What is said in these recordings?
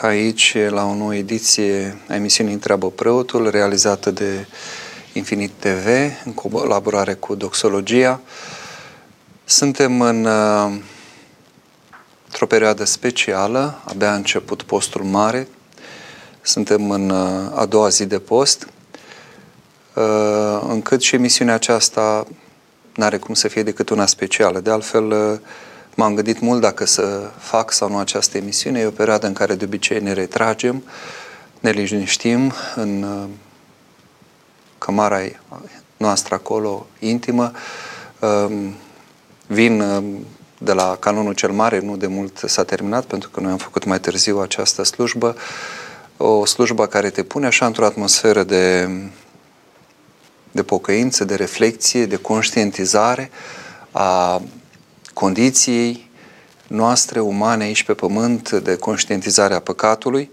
aici la o nouă ediție a emisiunii Întreabă Preotul, realizată de Infinit TV, în colaborare cu Doxologia. Suntem în, uh, într-o perioadă specială, abia a început postul mare, suntem în uh, a doua zi de post, uh, încât și emisiunea aceasta nu are cum să fie decât una specială. De altfel, M-am gândit mult dacă să fac sau nu această emisiune. E o perioadă în care de obicei ne retragem, ne liniștim în uh, cămara noastră acolo, intimă. Um, vin uh, de la canonul cel mare, nu de mult s-a terminat, pentru că noi am făcut mai târziu această slujbă, o slujbă care te pune așa într-o atmosferă de, de pocăință, de reflexie, de conștientizare a condiției noastre umane aici pe pământ de conștientizare a păcatului,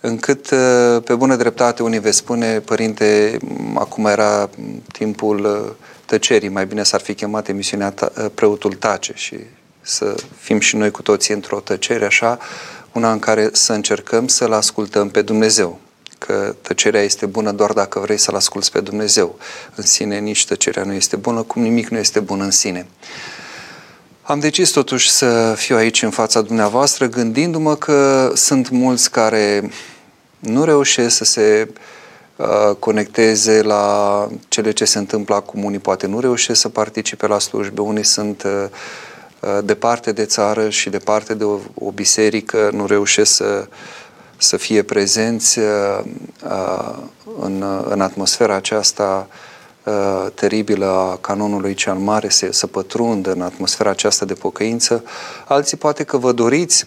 încât uh, pe bună dreptate unii veți spune, părinte, acum era timpul uh, tăcerii, mai bine s-ar fi chemat emisiunea uh, Preotul Tace și să fim și noi cu toții într-o tăcere așa, una în care să încercăm să-L ascultăm pe Dumnezeu. Că tăcerea este bună doar dacă vrei să-L asculți pe Dumnezeu. În sine nici tăcerea nu este bună, cum nimic nu este bun în sine. Am decis totuși să fiu aici în fața dumneavoastră gândindu-mă că sunt mulți care nu reușesc să se uh, conecteze la cele ce se întâmplă acum. Unii poate nu reușesc să participe la slujbe, unii sunt uh, uh, departe de țară și departe de o, o biserică, nu reușesc să, să fie prezenți în, în atmosfera aceasta uh, teribilă a canonului cel mare să, să pătrundă în atmosfera aceasta de pocăință. Alții poate că vă doriți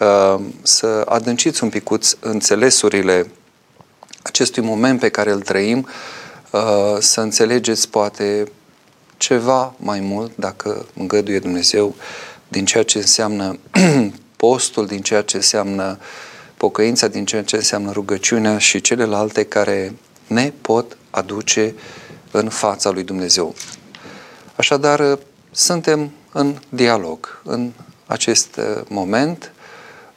uh, să adânciți un picuț înțelesurile acestui moment pe care îl trăim, uh, să înțelegeți poate ceva mai mult, dacă îngăduie Dumnezeu, din ceea ce înseamnă postul, din ceea ce înseamnă pocăința, din ceea ce înseamnă rugăciunea și celelalte care ne pot aduce în fața lui Dumnezeu. Așadar, suntem în dialog în acest uh, moment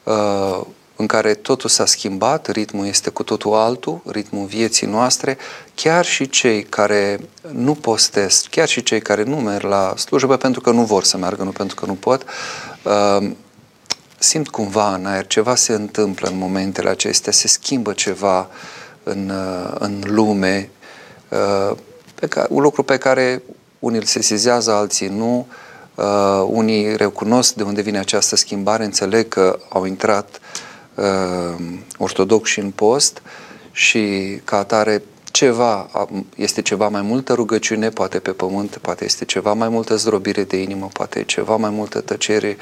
uh, în care totul s-a schimbat, ritmul este cu totul altul, ritmul vieții noastre, chiar și cei care nu postesc, chiar și cei care nu merg la slujbă pentru că nu vor să meargă, nu pentru că nu pot, uh, simt cumva în aer, ceva se întâmplă în momentele acestea, se schimbă ceva în, în lume, pe care, un lucru pe care unii îl sesizează, alții nu, uh, unii recunosc de unde vine această schimbare, înțeleg că au intrat uh, ortodoxi în post și ca atare ceva, este ceva mai multă rugăciune, poate pe pământ, poate este ceva mai multă zdrobire de inimă, poate ceva mai multă tăcere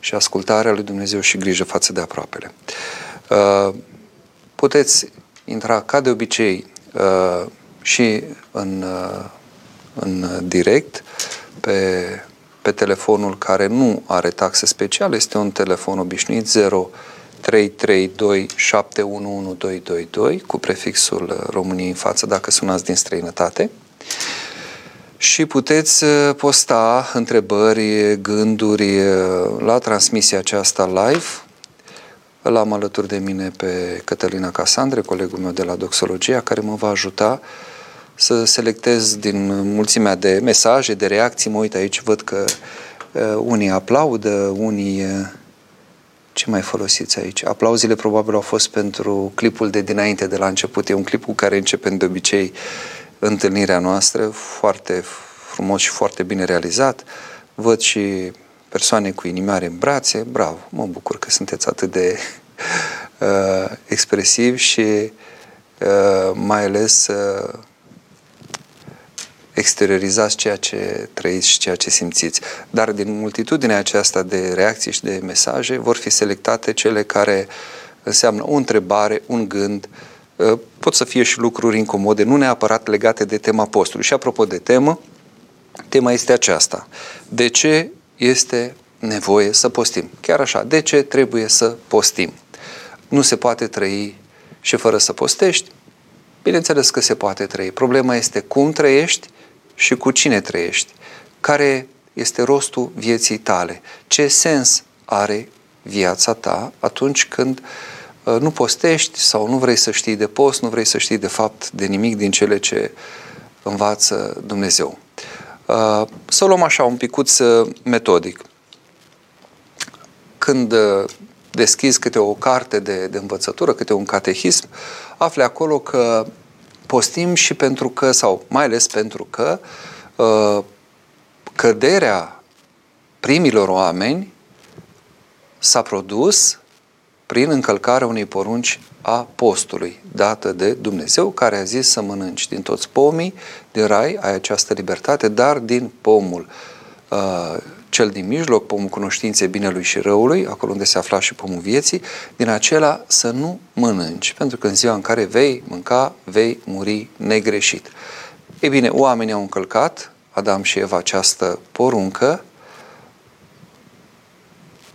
și ascultarea lui Dumnezeu și grijă față de aproapele. Uh, puteți intra ca de obicei uh, și în, uh, în direct pe, pe telefonul care nu are taxe speciale, este un telefon obișnuit 0 332 71122 cu prefixul României în față dacă sunați din străinătate și puteți uh, posta întrebări, gânduri uh, la transmisia aceasta live. Îl am alături de mine pe Cătălina Casandre, colegul meu de la Doxologia, care mă va ajuta să selectez din mulțimea de mesaje, de reacții. Mă uit aici, văd că uh, unii aplaudă, unii... Uh, ce mai folosiți aici? Aplauzile probabil au fost pentru clipul de dinainte, de la început. E un clip cu care începem de obicei întâlnirea noastră, foarte frumos și foarte bine realizat. Văd și persoane cu inimioare în brațe. Bravo, mă bucur că sunteți atât de uh, expresivi și uh, mai ales uh, exteriorizați ceea ce trăiți și ceea ce simțiți. Dar din multitudinea aceasta de reacții și de mesaje vor fi selectate cele care înseamnă o întrebare, un gând, ă, pot să fie și lucruri incomode, nu neapărat legate de tema postului. Și apropo de temă, tema este aceasta. De ce este nevoie să postim? Chiar așa, de ce trebuie să postim? Nu se poate trăi și fără să postești? Bineînțeles că se poate trăi. Problema este cum trăiești și cu cine trăiești, care este rostul vieții tale, ce sens are viața ta atunci când uh, nu postești sau nu vrei să știi de post, nu vrei să știi de fapt de nimic din cele ce învață Dumnezeu. Uh, să o luăm așa un picuț metodic. Când deschizi câte o carte de, de învățătură, câte un catehism, afli acolo că postim și pentru că, sau mai ales pentru că, căderea primilor oameni s-a produs prin încălcarea unei porunci a postului dată de Dumnezeu, care a zis să mănânci din toți pomii din rai, ai această libertate, dar din pomul uh, cel din mijloc, pomul cunoștinței binelui și răului, acolo unde se afla și pomul vieții, din acela să nu mănânci, pentru că în ziua în care vei mânca, vei muri negreșit. Ei bine, oamenii au încălcat, Adam și Eva, această poruncă,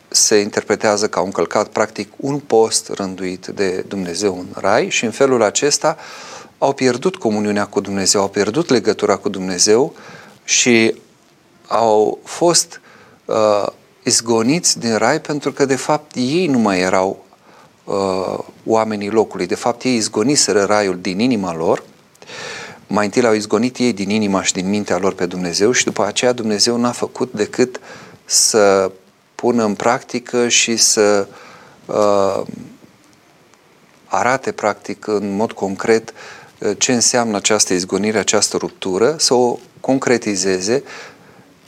se interpretează ca un călcat practic un post rânduit de Dumnezeu în rai și în felul acesta au pierdut comuniunea cu Dumnezeu, au pierdut legătura cu Dumnezeu și au fost uh, izgoniți din rai pentru că de fapt ei nu mai erau uh, oamenii locului. De fapt ei izgoniseră raiul din inima lor, mai întâi l-au izgonit ei din inima și din mintea lor pe Dumnezeu și după aceea Dumnezeu n-a făcut decât să pună în practică și să uh, arate practic în mod concret uh, ce înseamnă această izgonire, această ruptură, să o concretizeze,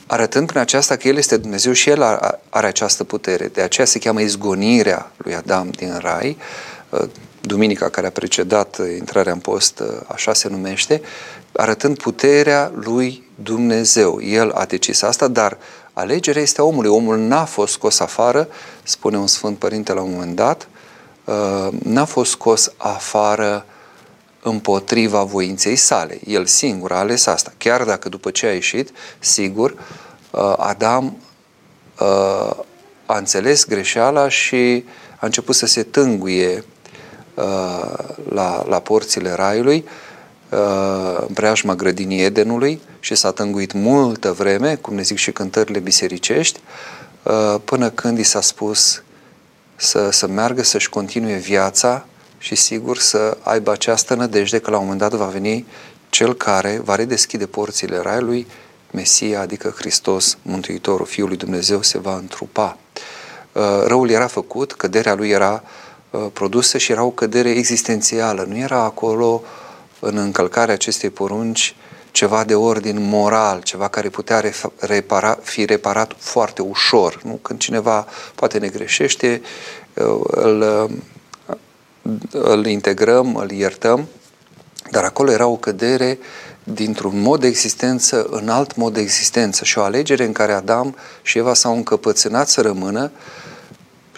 arătând prin aceasta că El este Dumnezeu și El are această putere. De aceea se cheamă izgonirea lui Adam din Rai. Uh, duminica care a precedat intrarea în post, uh, așa se numește, arătând puterea lui Dumnezeu. El a decis asta, dar Alegerea este a omului. Omul n-a fost scos afară, spune un Sfânt Părinte la un moment dat, uh, n-a fost scos afară împotriva voinței sale. El singur a ales asta. Chiar dacă după ce a ieșit, sigur, uh, Adam uh, a înțeles greșeala și a început să se tânguie la, la porțile raiului, în preajma grădinii Edenului și s-a tânguit multă vreme, cum ne zic și cântările bisericești, uh, până când i s-a spus să, să meargă, să-și continue viața și sigur să aibă această nădejde că la un moment dat va veni cel care va redeschide porțile raiului, Mesia, adică Hristos, Mântuitorul, Fiul lui Dumnezeu, se va întrupa. Uh, răul era făcut, căderea lui era uh, produsă și era o cădere existențială. Nu era acolo în încălcarea acestei porunci ceva de ordin moral, ceva care putea repara, fi reparat foarte ușor. Nu? Când cineva poate ne greșește, uh, îl, uh, îl integrăm, îl iertăm, dar acolo era o cădere dintr-un mod de existență în alt mod de existență și o alegere în care Adam și Eva s-au încăpățânat să rămână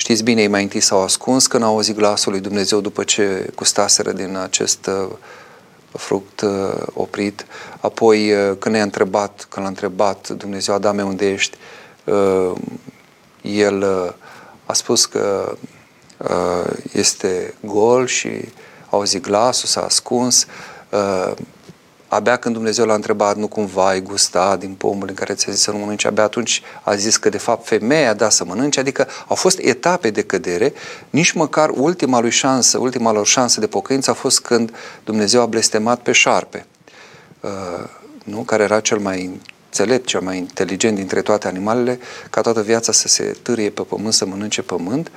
Știți bine, ei mai întâi s-au ascuns când au auzit glasul lui Dumnezeu după ce gustaseră din acest uh, fruct uh, oprit. Apoi, uh, când ne-a întrebat, când l-a întrebat Dumnezeu, Adame, unde ești? Uh, el a spus că este gol și a auzit glasul, s-a ascuns. Abia când Dumnezeu l-a întrebat, nu cumva ai gusta din pomul în care ți-a zis să nu mănânci, abia atunci a zis că de fapt femeia da să mănânce, adică au fost etape de cădere, nici măcar ultima lui șansă, ultima lor șansă de pocăință a fost când Dumnezeu a blestemat pe șarpe, uh, nu? care era cel mai înțelept, cel mai inteligent dintre toate animalele, ca toată viața să se târie pe pământ, să mănânce pământ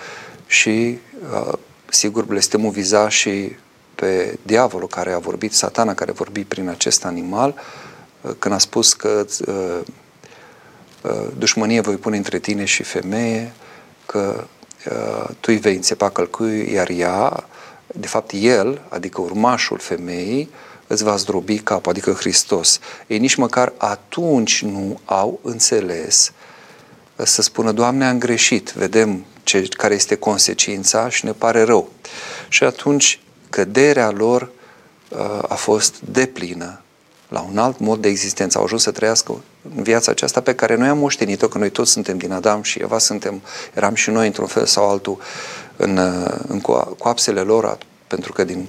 și uh, sigur blestemul viza și pe diavolul care a vorbit, satana care a vorbit prin acest animal, uh, când a spus că uh, uh, dușmănie voi pune între tine și femeie, că tu îi vei înțepa călcâi, iar ea, de fapt el, adică urmașul femeii, îți va zdrobi capul, adică Hristos. Ei nici măcar atunci nu au înțeles să spună, Doamne, am greșit, vedem ce, care este consecința și ne pare rău. Și atunci căderea lor uh, a fost deplină la un alt mod de existență. Au ajuns să trăiască în viața aceasta pe care noi am moștenit-o, că noi toți suntem din Adam și Eva, suntem, eram și noi într-un fel sau altul în, uh, în coapsele lor, pentru că din,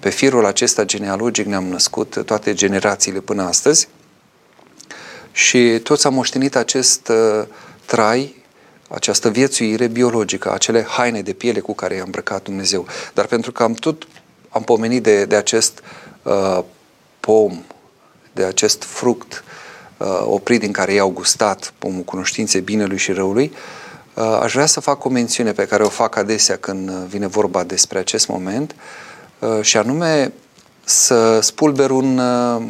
pe firul acesta genealogic ne-am născut toate generațiile până astăzi și toți am moștenit acest uh, trai această viețuire biologică, acele haine de piele cu care i-a îmbrăcat Dumnezeu. Dar pentru că am tot am pomenit de, de acest uh, pom, de acest fruct uh, oprit din care i-au gustat pomul cunoștinței binelui și răului, uh, aș vrea să fac o mențiune pe care o fac adesea când vine vorba despre acest moment uh, și anume să spulber un uh,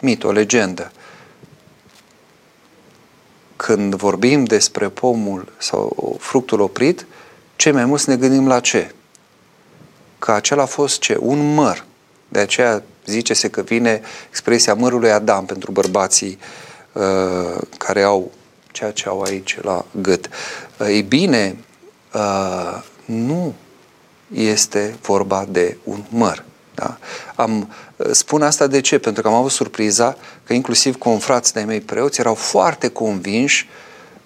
mit, o legendă. Când vorbim despre pomul sau fructul oprit, cei mai mulți ne gândim la ce? Că acela a fost ce? Un măr. De aceea zice-se că vine expresia mărului Adam pentru bărbații uh, care au ceea ce au aici la gât. Uh, ei bine, uh, nu este vorba de un măr. Da? Am, spun asta de ce? Pentru că am avut surpriza că inclusiv confrații de mei preoți erau foarte convinși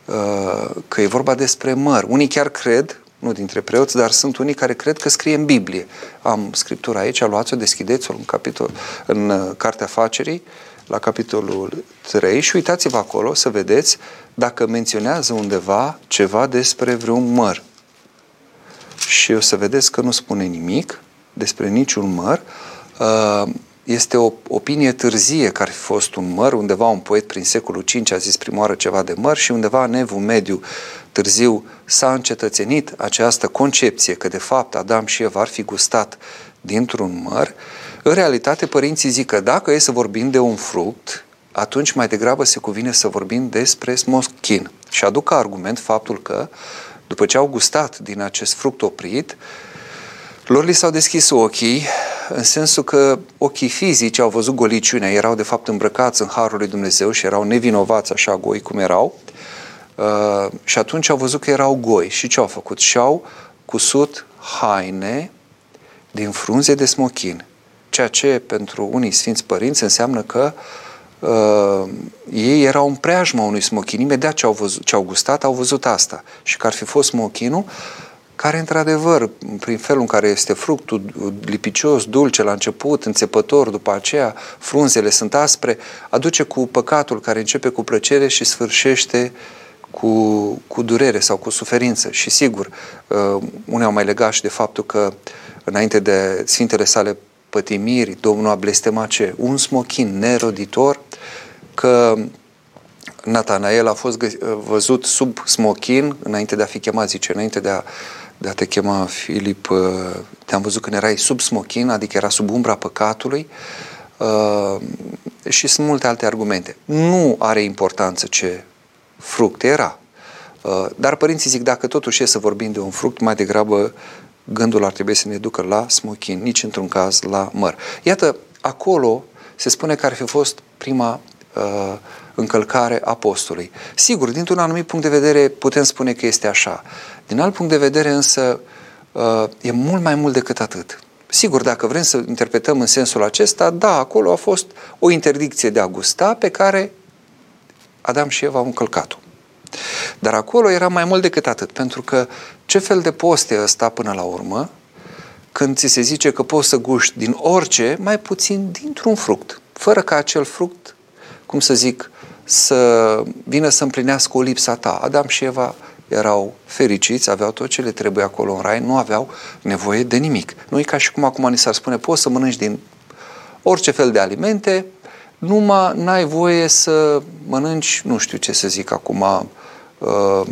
uh, că e vorba despre măr. Unii chiar cred, nu dintre preoți, dar sunt unii care cred că scrie în Biblie. Am scriptura aici, luați-o, deschideți-o în, capitol, în uh, Cartea Facerii, la capitolul 3 și uitați-vă acolo să vedeți dacă menționează undeva ceva despre vreun măr. Și o să vedeți că nu spune nimic, despre niciun măr, uh, este o opinie târzie că ar fi fost un măr, undeva un poet prin secolul V a zis prima oară ceva de măr și undeva în evul mediu târziu s-a încetățenit această concepție că de fapt Adam și Eva ar fi gustat dintr-un măr. În realitate părinții zic că dacă e să vorbim de un fruct, atunci mai degrabă se cuvine să vorbim despre smoschin. Și aduc ca argument faptul că după ce au gustat din acest fruct oprit, lor li s-au deschis ochii, în sensul că ochii fizici au văzut goliciunea, erau de fapt îmbrăcați în Harul lui Dumnezeu și erau nevinovați așa goi cum erau. Uh, și atunci au văzut că erau goi. Și ce au făcut? Și-au cusut haine din frunze de smochin. Ceea ce pentru unii sfinți părinți înseamnă că uh, ei erau în preajma unui smochin. Imediat ce au, văzut, ce au gustat, au văzut asta. Și că ar fi fost smochinul, care, într-adevăr, prin felul în care este fructul lipicios, dulce la început, înțepător, după aceea frunzele sunt aspre, aduce cu păcatul care începe cu plăcere și sfârșește cu, cu durere sau cu suferință. Și sigur, uh, unii au mai legat și de faptul că înainte de Sfintele sale pătimiri, Domnul a blestemat ce? Un smochin neroditor, că Natanael a fost văzut sub smochin înainte de a fi chemat, zice, înainte de a de a te chema Filip, uh, te-am văzut când erai sub smochin, adică era sub umbra păcatului uh, și sunt multe alte argumente. Nu are importanță ce fruct era, uh, dar părinții zic, dacă totuși e să vorbim de un fruct, mai degrabă gândul ar trebui să ne ducă la smochin, nici într-un caz la măr. Iată, acolo se spune că ar fi fost prima uh, încălcare apostolului. Sigur, dintr-un anumit punct de vedere putem spune că este așa. Din alt punct de vedere însă uh, e mult mai mult decât atât. Sigur, dacă vrem să interpretăm în sensul acesta, da, acolo a fost o interdicție de a gusta pe care Adam și Eva au încălcat-o. Dar acolo era mai mult decât atât, pentru că ce fel de post e ăsta până la urmă, când ți se zice că poți să guști din orice, mai puțin dintr-un fruct, fără ca acel fruct, cum să zic, să vină să împlinească o lipsa ta. Adam și Eva erau fericiți, aveau tot ce le trebuie acolo în rai, nu aveau nevoie de nimic. Nu e ca și cum acum ni s-ar spune, poți să mănânci din orice fel de alimente, numai n-ai voie să mănânci, nu știu ce să zic acum, uh,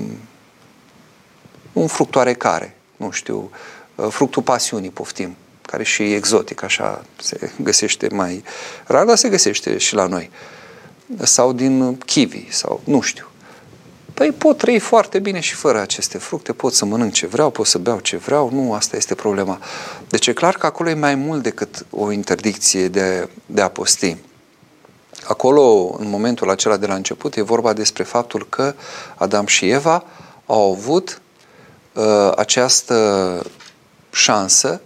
un fruct oarecare, nu știu, uh, fructul pasiunii, poftim, care și e exotic, așa se găsește mai rar, dar se găsește și la noi. Sau din kiwi, sau nu știu. Păi pot trăi foarte bine și fără aceste fructe, pot să mănânc ce vreau, pot să beau ce vreau, nu, asta este problema. Deci e clar că acolo e mai mult decât o interdicție de, de a posti. Acolo, în momentul acela de la început, e vorba despre faptul că Adam și Eva au avut uh, această șansă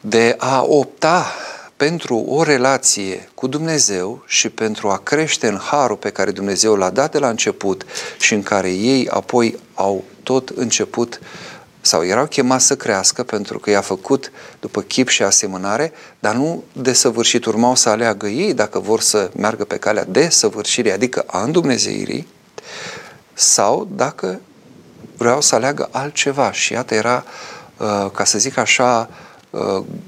de a opta pentru o relație cu Dumnezeu și pentru a crește în harul pe care Dumnezeu l-a dat de la început și în care ei apoi au tot început sau erau chemați să crească pentru că i-a făcut după chip și asemănare, dar nu de săvârșit urmau să aleagă ei dacă vor să meargă pe calea de săvârșire, adică a îndumnezeirii, sau dacă vreau să aleagă altceva. Și iată, era, uh, ca să zic așa, uh,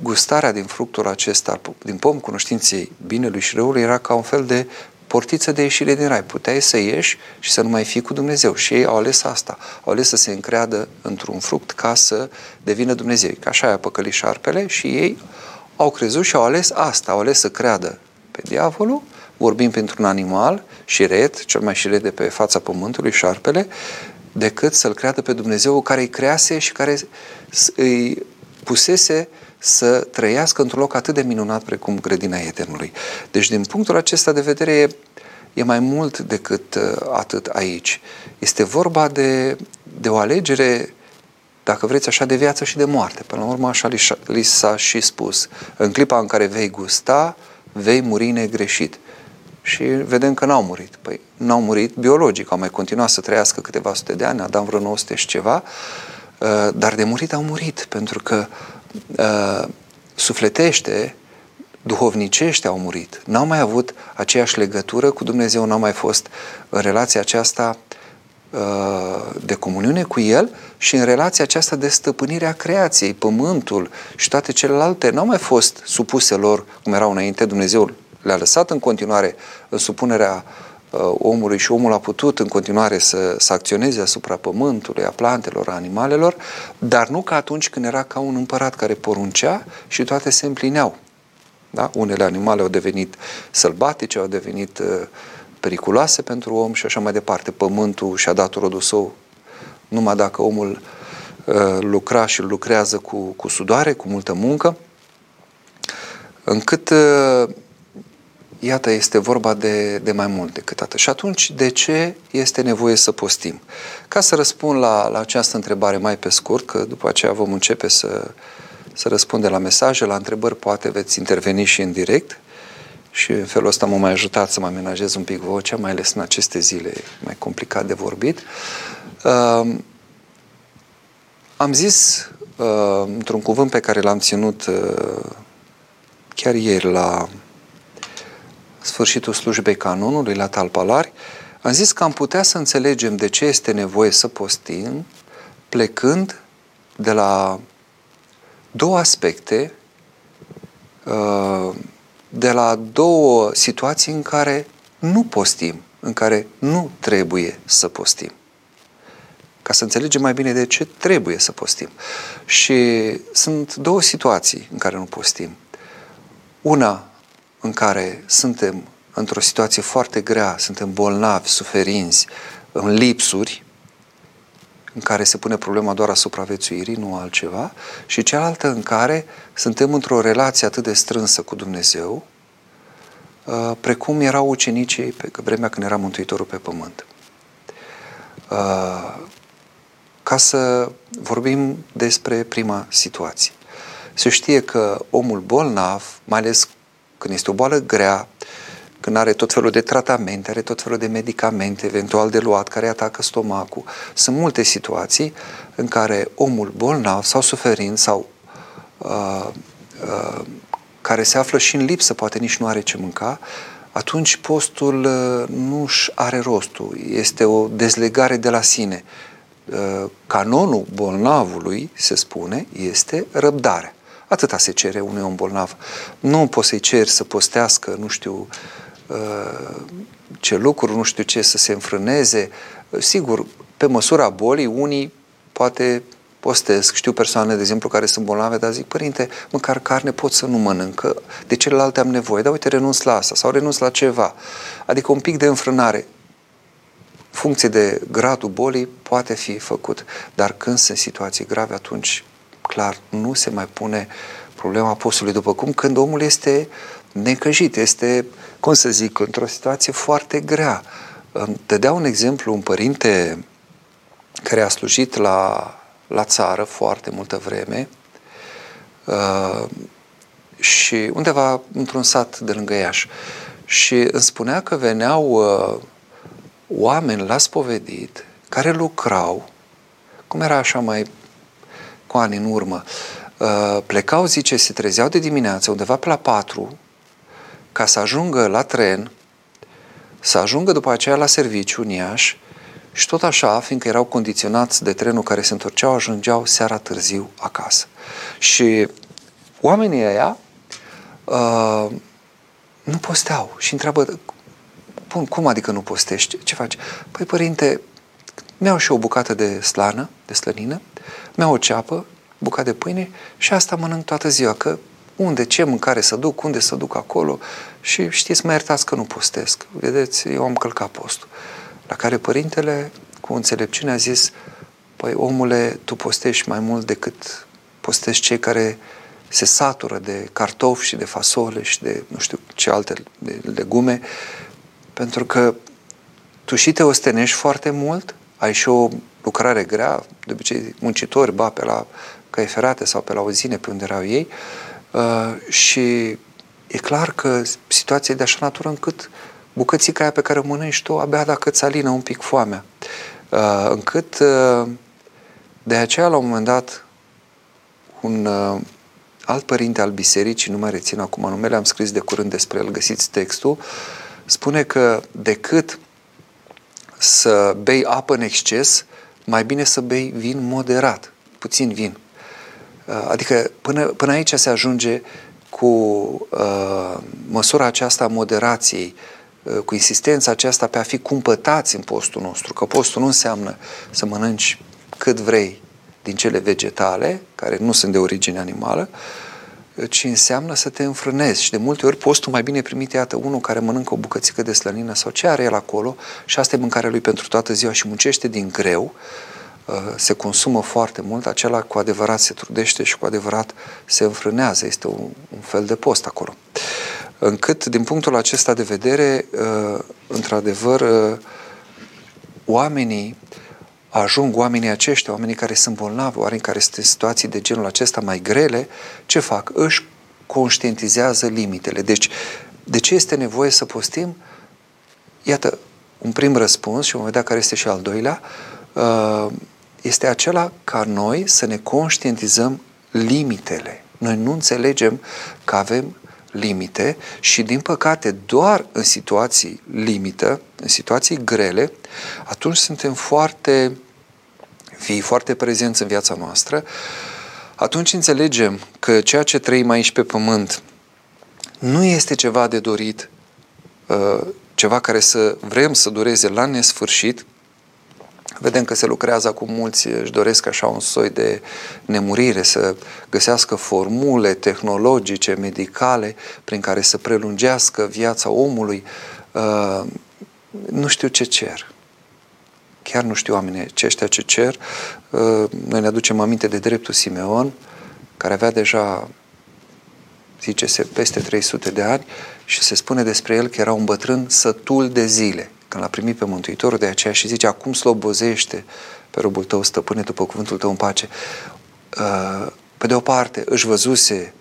gustarea din fructul acesta, din pom cunoștinței binelui și răului, era ca un fel de portiță de ieșire din rai. Puteai să ieși și să nu mai fii cu Dumnezeu. Și ei au ales asta. Au ales să se încreadă într-un fruct ca să devină Dumnezeu. Ca așa a păcălit șarpele și ei au crezut și au ales asta. Au ales să creadă pe diavolul, vorbim pentru un animal șiret, cel mai șiret de pe fața pământului, șarpele, decât să-L creadă pe Dumnezeu care îi crease și care îi pusese să trăiască într-un loc atât de minunat precum grădina Edenului. Deci, din punctul acesta de vedere, e, e mai mult decât uh, atât aici. Este vorba de, de o alegere, dacă vreți, așa de viață și de moarte. Până la urmă, așa li, li s-a și spus. În clipa în care vei gusta, vei muri negreșit. Și vedem că n-au murit. Păi, n-au murit biologic, au mai continuat să trăiască câteva sute de ani, Adam vreo 900 și ceva, uh, dar de murit au murit, pentru că uh, sufletește, duhovnicește au murit. N-au mai avut aceeași legătură cu Dumnezeu, n-au mai fost în relația aceasta uh, de comuniune cu El și în relația aceasta de stăpânire a creației, pământul și toate celelalte n-au mai fost supuse lor cum erau înainte, Dumnezeu le-a lăsat în continuare în supunerea uh, omului și omul a putut în continuare să, să acționeze asupra pământului, a plantelor, a animalelor, dar nu ca atunci când era ca un împărat care poruncea și toate se împlineau. Da? Unele animale au devenit sălbatice, au devenit uh, periculoase pentru om și așa mai departe. Pământul și-a dat rodul său numai dacă omul uh, lucra și lucrează cu, cu sudoare, cu multă muncă, încât uh, iată, este vorba de, de mai mult decât atât. Și atunci, de ce este nevoie să postim? Ca să răspund la, la această întrebare mai pe scurt, că după aceea vom începe să, să răspundem la mesaje, la întrebări, poate veți interveni și în direct și în felul ăsta mă mai ajutat să mă amenajez un pic vocea, mai ales în aceste zile mai complicat de vorbit. Uh, am zis uh, într-un cuvânt pe care l-am ținut uh, chiar ieri la sfârșitul slujbei canonului la Talpalari, am zis că am putea să înțelegem de ce este nevoie să postim plecând de la două aspecte, uh, de la două situații în care nu postim, în care nu trebuie să postim. Ca să înțelegem mai bine de ce trebuie să postim. Și sunt două situații în care nu postim. Una în care suntem într-o situație foarte grea, suntem bolnavi, suferinți, în lipsuri, în care se pune problema doar asupra viețuirii, nu altceva, și cealaltă în care suntem într-o relație atât de strânsă cu Dumnezeu, uh, precum erau ucenicii pe vremea când era Mântuitorul pe pământ. Uh, ca să vorbim despre prima situație. Se știe că omul bolnav, mai ales când este o boală grea, când are tot felul de tratamente, are tot felul de medicamente, eventual de luat, care atacă stomacul. Sunt multe situații în care omul bolnav sau suferind sau uh, uh, care se află și în lipsă, poate nici nu are ce mânca, atunci postul uh, nu își are rostul. Este o dezlegare de la sine. Uh, canonul bolnavului, se spune, este răbdarea. Atâta se cere unui om bolnav. Nu poți să-i ceri să postească, nu știu uh, ce lucruri, nu știu ce, să se înfrâneze. Sigur, pe măsura bolii, unii poate postesc. Știu persoane, de exemplu, care sunt bolnave, dar zic, părinte, măcar carne pot să nu mănânc, de celelalte am nevoie, dar uite, renunț la asta sau renunț la ceva. Adică un pic de înfrânare funcție de gradul bolii poate fi făcut. Dar când sunt situații grave, atunci clar, nu se mai pune problema postului, după cum când omul este necăjit, este, cum să zic, într-o situație foarte grea. Te dea un exemplu, un părinte care a slujit la, la țară foarte multă vreme uh, și undeva într-un sat de lângă Iași. Și îmi spunea că veneau uh, oameni la spovedit care lucrau, cum era așa mai cu ani în urmă, uh, plecau, zice, se trezeau de dimineață undeva pe la 4 ca să ajungă la tren, să ajungă după aceea la serviciu în Iași Și tot așa, fiindcă erau condiționați de trenul care se întorceau, ajungeau seara târziu acasă. Și oamenii ăia uh, nu posteau și întreabă, cum, cum adică nu postești? Ce faci? Păi, părinte, mi-au și o bucată de slană, de slănină, mi-au o ceapă, bucată de pâine și asta mănânc toată ziua, că unde, ce mâncare să duc, unde să duc acolo și știți, mă iertați că nu postesc. Vedeți, eu am călcat postul. La care părintele, cu înțelepciune, a zis, păi omule, tu postești mai mult decât postești cei care se satură de cartofi și de fasole și de nu știu ce alte de legume, pentru că tu și te ostenești foarte mult, ai și o lucrare grea, de obicei muncitori, ba, pe la căi ferate sau pe la uzine pe unde erau ei, uh, și e clar că situația e de așa natură încât bucățica aia pe care o mănânci tu abia dacă îți alină un pic foamea. Uh, încât uh, de aceea la un moment dat un uh, alt părinte al bisericii, nu mai rețin acum numele, am scris de curând despre el, găsiți textul, spune că decât să bei apă în exces, mai bine să bei vin moderat, puțin vin. Uh, adică până, până aici se ajunge cu uh, măsura aceasta a moderației, uh, cu insistența aceasta pe a fi cumpătați în postul nostru, că postul nu înseamnă să mănânci cât vrei din cele vegetale, care nu sunt de origine animală, ci înseamnă să te înfrânezi. Și de multe ori postul mai bine primit, iată, unul care mănâncă o bucățică de slănină sau ce are el acolo și asta e mâncarea lui pentru toată ziua și muncește din greu, uh, se consumă foarte mult, acela cu adevărat se trudește și cu adevărat se înfrânează. Este un, un fel de post acolo. Încât, din punctul acesta de vedere, uh, într-adevăr, uh, oamenii ajung oamenii aceștia, oamenii care sunt bolnavi, oamenii care sunt în situații de genul acesta mai grele, ce fac? Își conștientizează limitele. Deci, de ce este nevoie să postim? Iată, un prim răspuns și vom vedea care este și al doilea, uh, este acela ca noi să ne conștientizăm limitele. Noi nu înțelegem că avem limite și, din păcate, doar în situații limită, în situații grele, atunci suntem foarte fii foarte prezenți în viața noastră, atunci înțelegem că ceea ce trăim aici pe pământ nu este ceva de dorit, uh, ceva care să vrem să dureze la nesfârșit, Vedem că se lucrează acum mulți, își doresc așa un soi de nemurire, să găsească formule tehnologice, medicale, prin care să prelungească viața omului. Uh, nu știu ce cer. Chiar nu știu oamenii aceștia ce cer. Uh, noi ne aducem aminte de dreptul Simeon, care avea deja zice se peste 300 de ani și se spune despre el că era un bătrân sătul de zile când l-a primit pe Mântuitorul, de aceea și zice, acum slobozește pe robul tău, stăpâne, după cuvântul tău în pace. Uh, pe de o parte, își văzuse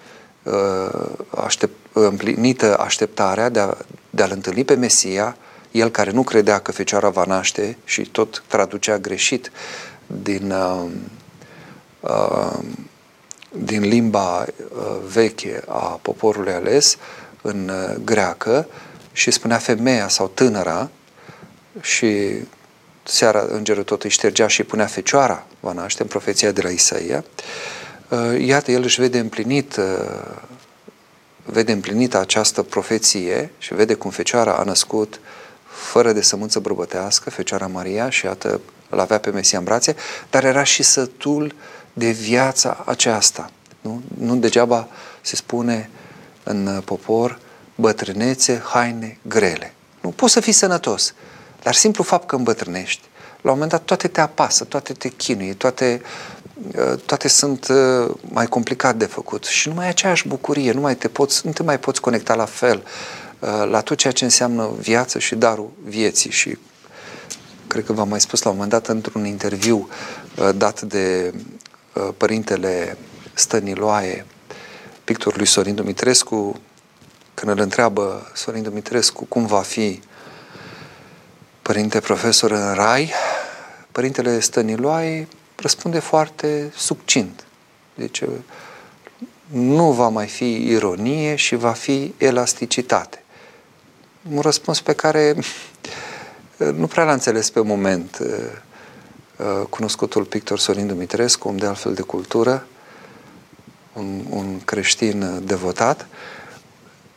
uh, aștept, împlinită așteptarea de, a, de a-L întâlni pe Mesia, el care nu credea că Fecioara va naște și tot traducea greșit din, uh, uh, din limba uh, veche a poporului ales în uh, greacă și spunea femeia sau tânăra, și seara îngerul tot îi ștergea și punea fecioara, va naște în profeția de la Isaia. Uh, iată, el își vede împlinit uh, vede împlinită această profeție și vede cum fecioara a născut fără de sămânță bărbătească, fecioara Maria și iată, îl avea pe Mesia în brațe, dar era și sătul de viața aceasta. Nu, nu degeaba se spune în popor bătrânețe, haine grele. Nu poți să fii sănătos, dar simplu fapt că îmbătrânești, la un moment dat toate te apasă, toate te chinuie, toate, uh, toate sunt uh, mai complicat de făcut. Și nu mai ai aceeași bucurie, nu, mai te poți, nu te mai poți conecta la fel uh, la tot ceea ce înseamnă viață și darul vieții. Și cred că v-am mai spus la un moment dat într-un interviu dat de părintele Stăniloae, pictorul lui Sorin Dumitrescu, când îl întreabă Sorin Dumitrescu cum va fi părinte profesor în Rai, părintele Stăniloai răspunde foarte succint. Deci nu va mai fi ironie și va fi elasticitate. Un răspuns pe care nu prea l-a înțeles pe moment cunoscutul pictor Sorin Dumitrescu, om de altfel de cultură, un, un creștin devotat,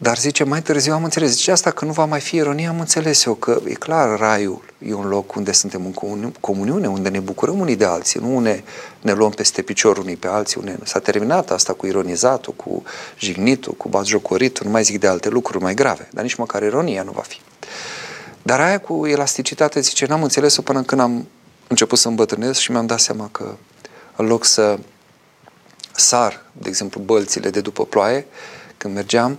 dar zice, mai târziu am înțeles. Zice asta că nu va mai fi ironie, am înțeles eu că e clar, raiul e un loc unde suntem în comuniune, unde ne bucurăm unii de alții, nu ne, ne luăm peste picior unii pe alții. Unde s-a terminat asta cu ironizatul, cu jignitul, cu bazjocoritul, nu mai zic de alte lucruri mai grave, dar nici măcar ironia nu va fi. Dar aia cu elasticitate, zice, n-am înțeles-o până când am început să îmbătrânesc și mi-am dat seama că în loc să sar, de exemplu, bălțile de după ploaie, când mergeam,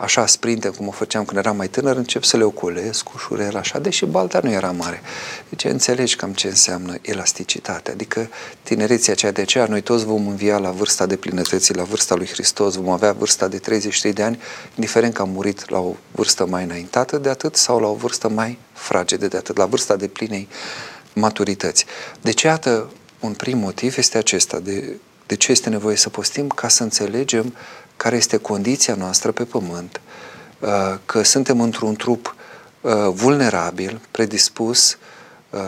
așa sprinte cum o făceam când eram mai tânăr, încep să le ocolesc ușurel așa, deși balta nu era mare. Deci înțelegi cam ce înseamnă elasticitate, adică tinerețea aceea de aceea, noi toți vom învia la vârsta de plinătății, la vârsta lui Hristos, vom avea vârsta de 33 de ani, indiferent că am murit la o vârstă mai înaintată de atât sau la o vârstă mai fragedă de atât, la vârsta de plinei maturități. Deci, iată, un prim motiv este acesta, de, de ce este nevoie să postim, ca să înțelegem care este condiția noastră pe pământ, uh, că suntem într-un trup uh, vulnerabil, predispus uh,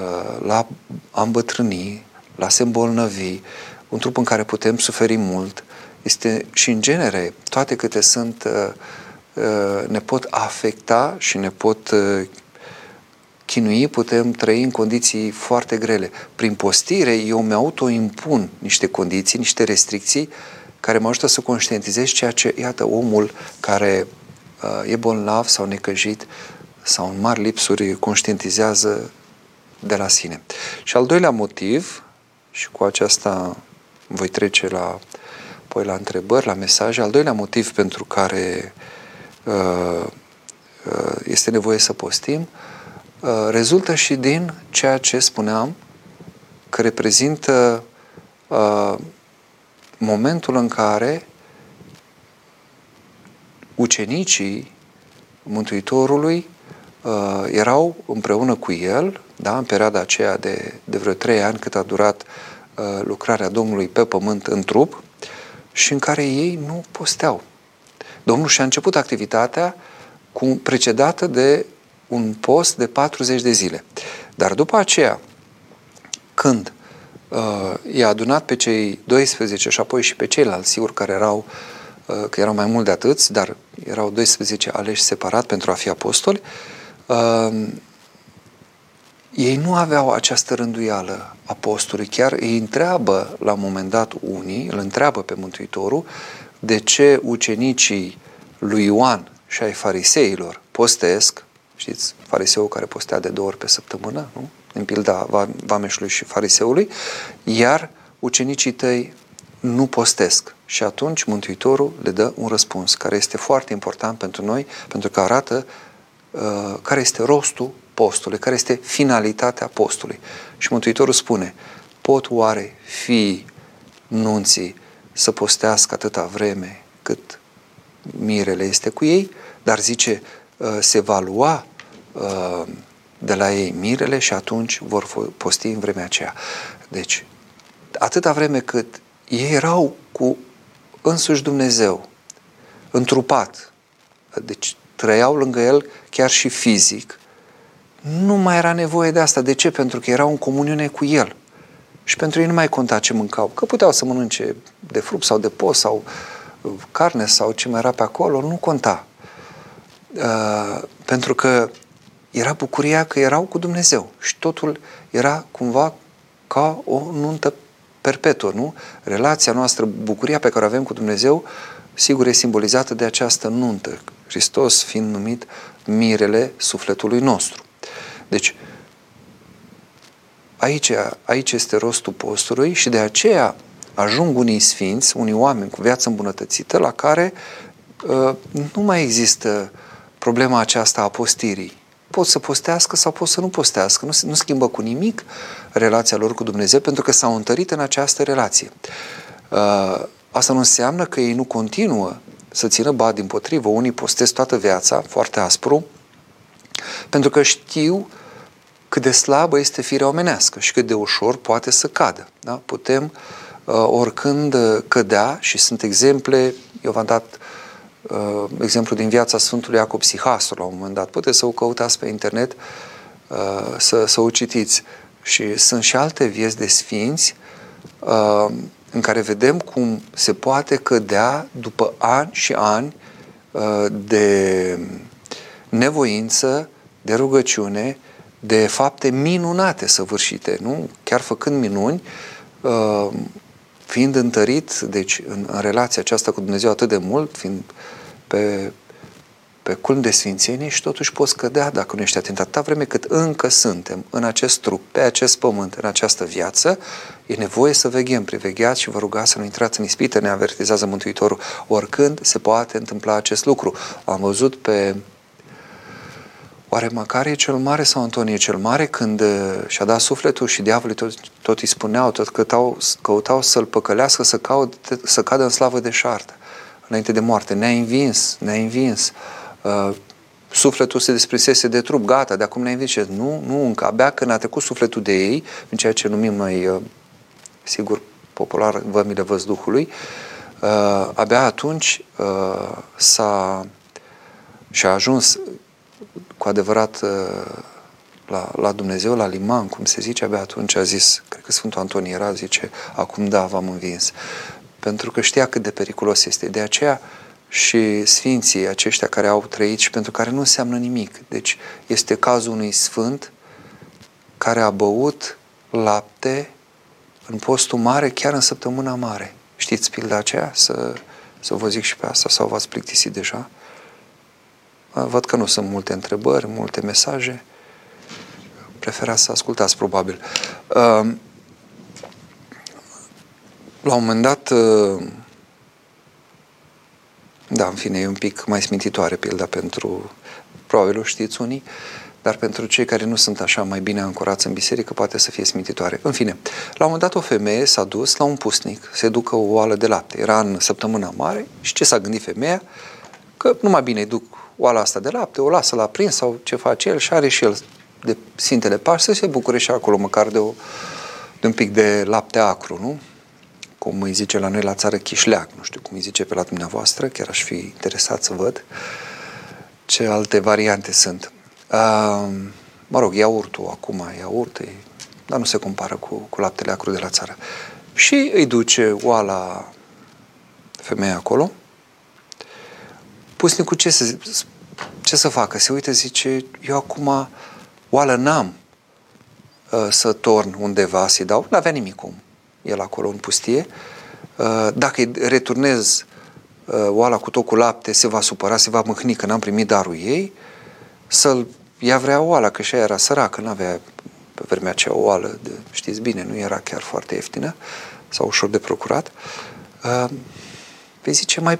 la a îmbătrâni, la se îmbolnăvi, un trup în care putem suferi mult, este și în genere, toate câte sunt, ne pot afecta și ne pot chinui, putem trăi în condiții foarte grele. Prin postire, eu mi-autoimpun niște condiții, niște restricții care mă ajută să conștientizez ceea ce, iată, omul care uh, e bolnav sau necăjit sau în mari lipsuri conștientizează de la sine. Și al doilea motiv, și cu aceasta voi trece la, apoi la întrebări, la mesaje, al doilea motiv pentru care uh, uh, este nevoie să postim, uh, rezultă și din ceea ce spuneam, că reprezintă uh, momentul în care ucenicii Mântuitorului uh, erau împreună cu el, da, în perioada aceea de, de vreo trei ani cât a durat uh, lucrarea Domnului pe pământ în trup și în care ei nu posteau. Domnul și-a început activitatea cu, precedată de un post de 40 de zile. Dar după aceea, când uh, i-a adunat pe cei 12 și apoi și pe ceilalți, sigur, care erau, uh, că erau mai mult de atâți, dar erau 12 aleși separat pentru a fi apostoli, uh, ei nu aveau această rânduială apostolului, chiar îi întreabă la un moment dat unii, îl întreabă pe Mântuitorul, de ce ucenicii lui Ioan și ai fariseilor postesc, știți, fariseul care postea de două ori pe săptămână, nu? În pilda vameșului și fariseului, iar ucenicii tăi nu postesc. Și atunci Mântuitorul le dă un răspuns care este foarte important pentru noi, pentru că arată uh, care este rostul postului, care este finalitatea postului. Și Mântuitorul spune, pot oare fi nunții să postească atâta vreme cât mirele este cu ei, dar zice, uh, se va lua uh, de la ei mirele și atunci vor posti în vremea aceea. Deci, atâta vreme cât ei erau cu însuși Dumnezeu, întrupat, deci trăiau lângă El chiar și fizic, nu mai era nevoie de asta. De ce? Pentru că erau în comuniune cu El. Și pentru ei nu mai conta ce mâncau. Că puteau să mănânce de fruct sau de post sau carne sau ce mai era pe acolo, nu conta. Uh, pentru că era bucuria că erau cu Dumnezeu și totul era cumva ca o nuntă perpetuă, nu? Relația noastră, bucuria pe care o avem cu Dumnezeu, sigur e simbolizată de această nuntă, Hristos fiind numit mirele sufletului nostru. Deci, aici, aici este rostul postului și de aceea ajung unii sfinți, unii oameni cu viață îmbunătățită, la care uh, nu mai există problema aceasta a postirii pot să postească sau pot să nu postească. Nu, nu schimbă cu nimic relația lor cu Dumnezeu pentru că s-au întărit în această relație. Uh, asta nu înseamnă că ei nu continuă să țină ba din potrivă. Unii postez toată viața, foarte aspru, pentru că știu cât de slabă este firea omenească și cât de ușor poate să cadă. Da? Putem uh, oricând cădea și sunt exemple, eu v-am dat uh, exemplu din viața Sfântului Iacob Sihastru la un moment dat. Puteți să o căutați pe internet. uh, să, să o citiți. Și sunt și alte vieți de sfinți uh, în care vedem cum se poate cădea după ani și ani uh, de nevoință, de rugăciune, de fapte minunate săvârșite, nu? Chiar făcând minuni, uh, fiind întărit, deci în, în relația aceasta cu Dumnezeu atât de mult, fiind pe, pe culm de sfințenie și totuși poți cădea dacă nu ești atent. Atâta vreme cât încă suntem în acest trup, pe acest pământ, în această viață, e nevoie să veghem, privegheați și vă rugați să nu intrați în ispită, ne avertizează Mântuitorul. Oricând se poate întâmpla acest lucru. Am văzut pe Oare Macarie cel Mare sau Antonie cel Mare, când uh, și-a dat sufletul și diavolii tot, tot îi spuneau, tot căutau, căutau să-l păcălească, să, caut, să cadă în slavă de șartă, înainte de moarte. Ne-a învins, ne-a învins. Uh, sufletul se desprisese de trup, gata, de acum ne-a învins. Nu, nu, încă abia când a trecut sufletul de ei, în ceea ce numim noi, uh, sigur, popular, vămile văzduhului, uh, abia atunci uh, s-a și-a ajuns cu adevărat uh, la, la Dumnezeu, la liman, cum se zice, abia atunci a zis, cred că Sfântul Antonie era, zice, acum da, v-am învins. Pentru că știa cât de periculos este. De aceea și sfinții aceștia care au trăit și pentru care nu înseamnă nimic. Deci este cazul unui sfânt care a băut lapte în postul mare, chiar în săptămâna mare. Știți pilda aceea? Să, să vă zic și pe asta sau v-ați plictisit deja? Văd că nu sunt multe întrebări, multe mesaje. Preferați să ascultați, probabil. La un moment dat, da, în fine, e un pic mai smintitoare pilda pentru, probabil o știți unii, dar pentru cei care nu sunt așa mai bine ancorați în biserică, poate să fie smintitoare. În fine, la un moment dat o femeie s-a dus la un pusnic, se ducă o oală de lapte. Era în săptămâna mare și ce s-a gândit femeia? Că numai bine îi duc oala asta de lapte, o lasă la prins sau ce face el și are și el de Sfintele Pași să se bucure și acolo măcar de, o, de un pic de lapte acru, nu? Cum îi zice la noi la țară chișleac, nu știu cum îi zice pe la dumneavoastră, chiar aș fi interesat să văd ce alte variante sunt. Uh, mă rog, iaurtul acum, iaurt, e, dar nu se compară cu, cu laptele acru de la țară. Și îi duce oala femeia acolo, pusnicul ce să, ce să facă? Se uită, zice, eu acum oală n-am uh, să torn undeva să-i dau, n-avea nimic cum el acolo în pustie. Uh, dacă îi returnez uh, oala cu tot cu lapte, se va supăra, se va mâhni că n-am primit darul ei, să-l ea vrea oala, că și ea era săracă, n-avea pe vremea aceea oală, de, știți bine, nu era chiar foarte ieftină sau ușor de procurat. Uh, vei zice, mai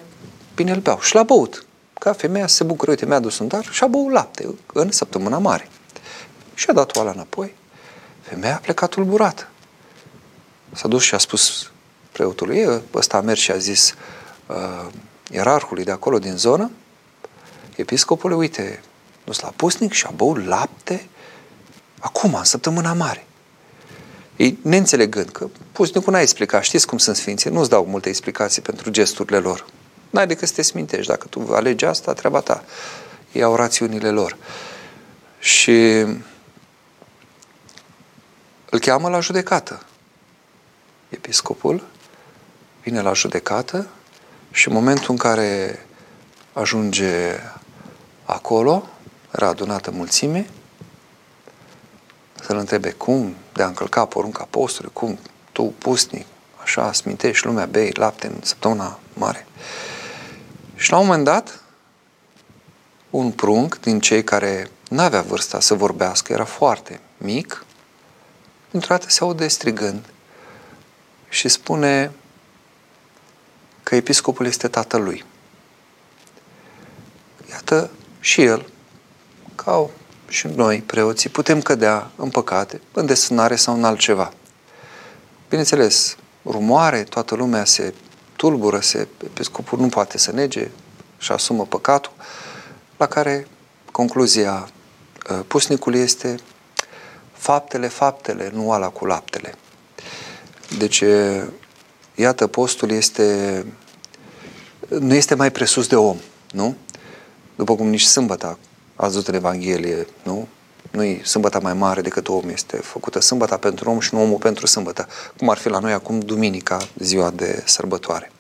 bine îl beau. Și l-a băut ca femeia să se bucură, uite, mi-a dus un dar și a băut lapte în săptămâna mare. Și a dat oala înapoi. Femeia a plecat tulburată. S-a dus și a spus preotului, ăsta a mers și a zis uh, ierarhului de acolo din zonă, episcopului, uite, dus la pusnic și a băut lapte acum, în săptămâna mare. Ei, neînțelegând că pusnicul n-a explicat, știți cum sunt sfinții, nu-ți dau multe explicații pentru gesturile lor. N-ai decât să te smintești. Dacă tu alegi asta, treaba ta. Iau rațiunile lor. Și îl cheamă la judecată. Episcopul vine la judecată și în momentul în care ajunge acolo, era adunată mulțime, să-l întrebe cum de a încălca porunca postului, cum tu, pusnic, așa, smintești lumea, bei lapte în săptămâna mare. Și la un moment dat, un prunc din cei care n-avea vârsta să vorbească, era foarte mic, dintr-o dată se aude strigând și spune că episcopul este tatălui. Iată, și el, ca și noi, preoții, putem cădea în păcate, în desfânare sau în altceva. Bineînțeles, rumoare, toată lumea se tulbură, se, episcopul nu poate să nege și asumă păcatul, la care concluzia uh, pusnicului este faptele, faptele, nu ala cu laptele. Deci, iată, postul este, nu este mai presus de om, nu? După cum nici sâmbăta, a văzut în Evanghelie, nu? Nu-i sâmbăta mai mare decât om, este făcută sâmbăta pentru om și nu omul pentru sâmbătă, cum ar fi la noi acum duminica, ziua de sărbătoare.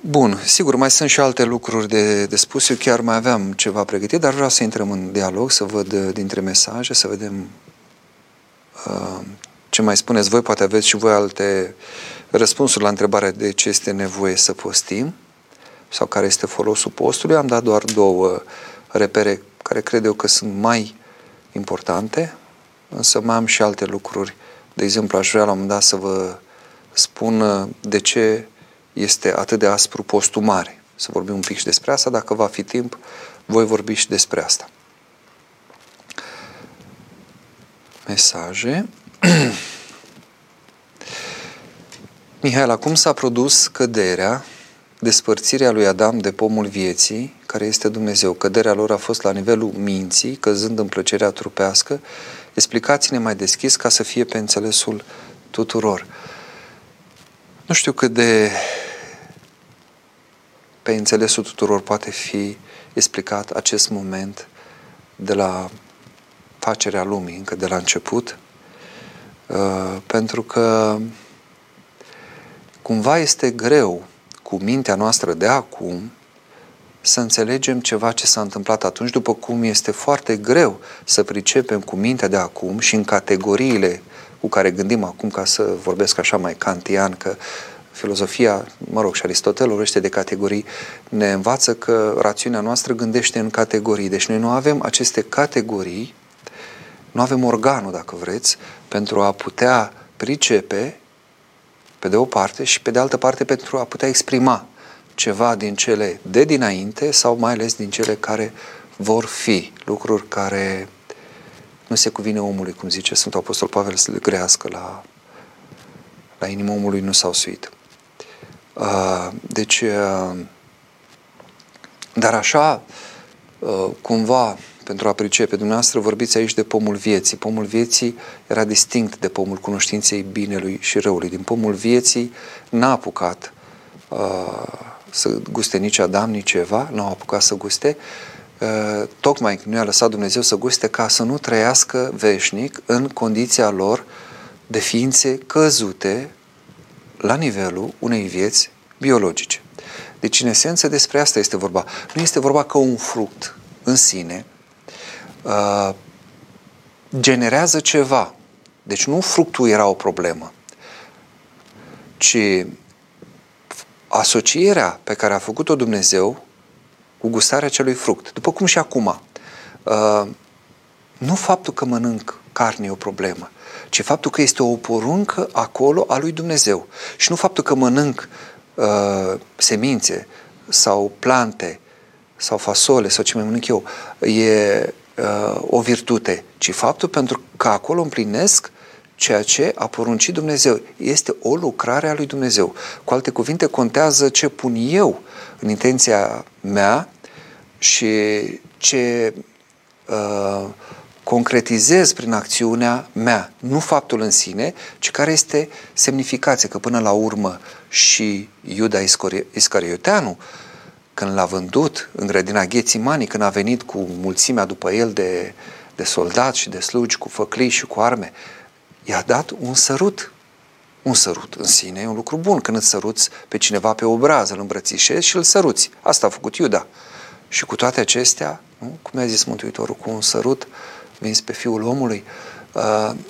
Bun, sigur, mai sunt și alte lucruri de, de spus. Eu chiar mai aveam ceva pregătit, dar vreau să intrăm în dialog, să văd uh, dintre mesaje, să vedem uh, ce mai spuneți voi. Poate aveți și voi alte răspunsuri la întrebarea de ce este nevoie să postim sau care este folosul postului. Am dat doar două repere care cred eu că sunt mai importante, însă mai am și alte lucruri. De exemplu, aș vrea la un moment dat să vă spun uh, de ce este atât de aspru postul mare. Să vorbim un pic și despre asta. Dacă va fi timp, voi vorbi și despre asta. Mesaje. Mihaela, cum s-a produs căderea, despărțirea lui Adam de pomul vieții, care este Dumnezeu? Căderea lor a fost la nivelul minții, căzând în plăcerea trupească. Explicați-ne mai deschis ca să fie pe înțelesul tuturor. Nu știu cât de pe înțelesul tuturor poate fi explicat acest moment de la facerea lumii, încă de la început, uh, pentru că cumva este greu cu mintea noastră de acum să înțelegem ceva ce s-a întâmplat atunci, după cum este foarte greu să pricepem cu mintea de acum și în categoriile cu care gândim acum, ca să vorbesc așa mai kantian, că filozofia, mă rog, și Aristotel vorbește de categorii, ne învață că rațiunea noastră gândește în categorii. Deci noi nu avem aceste categorii, nu avem organul, dacă vreți, pentru a putea pricepe, pe de o parte, și pe de altă parte pentru a putea exprima ceva din cele de dinainte sau mai ales din cele care vor fi, lucruri care nu se cuvine omului, cum zice Sfântul Apostol Pavel să le grească la, la inima omului nu s-au suit. Uh, deci, uh, dar așa, uh, cumva, pentru a pricepe, dumneavoastră vorbiți aici de pomul vieții. Pomul vieții era distinct de pomul cunoștinței binelui și răului. Din pomul vieții n-a apucat să guste nici Adam, nici Eva, n-au apucat să guste, tocmai nu i-a lăsat Dumnezeu să guste ca să nu trăiască veșnic în condiția lor de ființe căzute la nivelul unei vieți biologice. Deci, în esență, despre asta este vorba. Nu este vorba că un fruct în sine uh, generează ceva. Deci nu fructul era o problemă, ci asocierea pe care a făcut-o Dumnezeu cu gustarea acelui fruct. După cum și acum. Uh, nu faptul că mănânc carne e o problemă, ci faptul că este o poruncă acolo a lui Dumnezeu. Și nu faptul că mănânc uh, semințe sau plante sau fasole sau ce mai mănânc eu, e uh, o virtute, ci faptul pentru că acolo împlinesc ceea ce a poruncit Dumnezeu. Este o lucrare a lui Dumnezeu. Cu alte cuvinte, contează ce pun eu în intenția mea și ce uh, concretizez prin acțiunea mea, nu faptul în sine, ci care este semnificația, că până la urmă și Iuda Iscarioteanu, când l-a vândut în grădina Ghețimanii, când a venit cu mulțimea după el de, de soldați și de slugi, cu făclii și cu arme, i-a dat un sărut. Un sărut în sine e un lucru bun când îți săruți pe cineva pe obraz, îl îmbrățișezi și îl săruți. Asta a făcut Iuda. Și cu toate acestea, nu? cum a zis Mântuitorul, cu un sărut vins pe Fiul omului. Uh,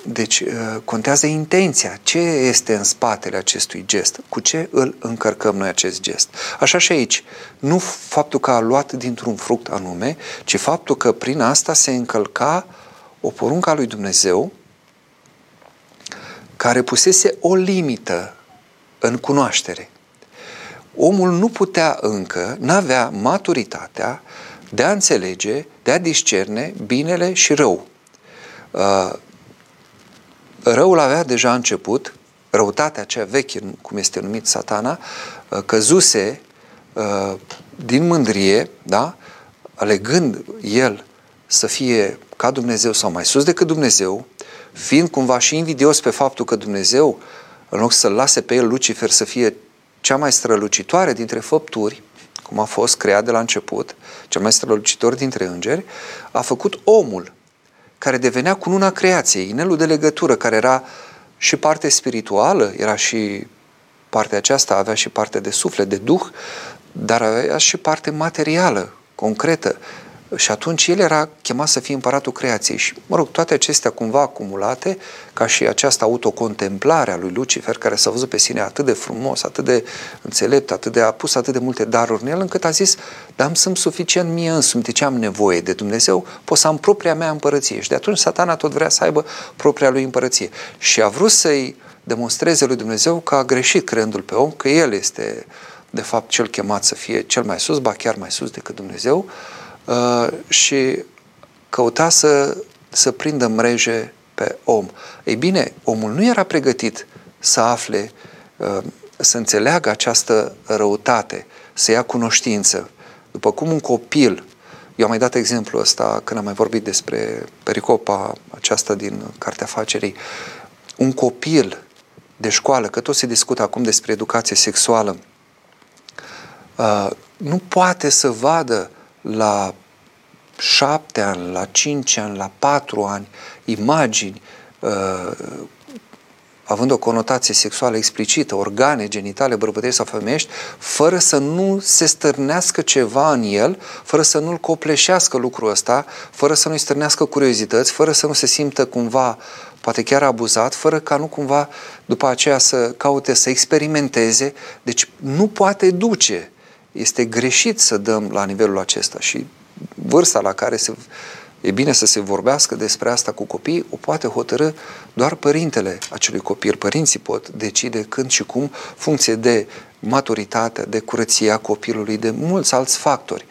deci uh, contează intenția. Ce este în spatele acestui gest? Cu ce îl încărcăm noi acest gest? Așa și aici. Nu faptul că a luat dintr-un fruct anume, ci faptul că prin asta se încălca o poruncă a lui Dumnezeu care pusese o limită în cunoaștere. Omul nu putea încă, n-avea maturitatea de a înțelege, de a discerne binele și rău. Uh, răul avea deja început, răutatea cea veche, cum este numit satana, uh, căzuse uh, din mândrie, da? alegând el să fie ca Dumnezeu sau mai sus decât Dumnezeu, fiind cumva și invidios pe faptul că Dumnezeu, în loc să-l lase pe el Lucifer să fie cea mai strălucitoare dintre făpturi, cum a fost creat de la început, cel mai strălucitor dintre îngeri, a făcut omul, care devenea cununa creației, inelul de legătură, care era și parte spirituală, era și partea aceasta, avea și parte de suflet, de duh, dar avea și parte materială, concretă, și atunci el era chemat să fie împăratul creației. Și, mă rog, toate acestea cumva acumulate, ca și această autocontemplare a lui Lucifer, care s-a văzut pe sine atât de frumos, atât de înțelept, atât de a pus atât de multe daruri în el, încât a zis, dar am sunt suficient mie însumi, de ce am nevoie de Dumnezeu, pot să am propria mea împărăție. Și de atunci satana tot vrea să aibă propria lui împărăție. Și a vrut să-i demonstreze lui Dumnezeu că a greșit creându-l pe om, că el este de fapt cel chemat să fie cel mai sus, ba chiar mai sus decât Dumnezeu, Uh, și căuta să, să prindă mreje pe om. Ei bine, omul nu era pregătit să afle, uh, să înțeleagă această răutate, să ia cunoștință. După cum un copil, eu am mai dat exemplu ăsta când am mai vorbit despre pericopa aceasta din Cartea Facerii, un copil de școală, că tot se discută acum despre educație sexuală, uh, nu poate să vadă la șapte ani, la cinci ani, la patru ani, imagini uh, având o conotație sexuală explicită, organe genitale bărbătești sau femeiești, fără să nu se stârnească ceva în el, fără să nu-l copleșească lucrul ăsta, fără să nu-i stârnească curiozități, fără să nu se simtă cumva poate chiar abuzat, fără ca nu cumva după aceea să caute să experimenteze. Deci nu poate duce este greșit să dăm la nivelul acesta și vârsta la care se, e bine să se vorbească despre asta cu copii, o poate hotărâ doar părintele acelui copil. Părinții pot decide când și cum, funcție de maturitatea, de curăția copilului, de mulți alți factori.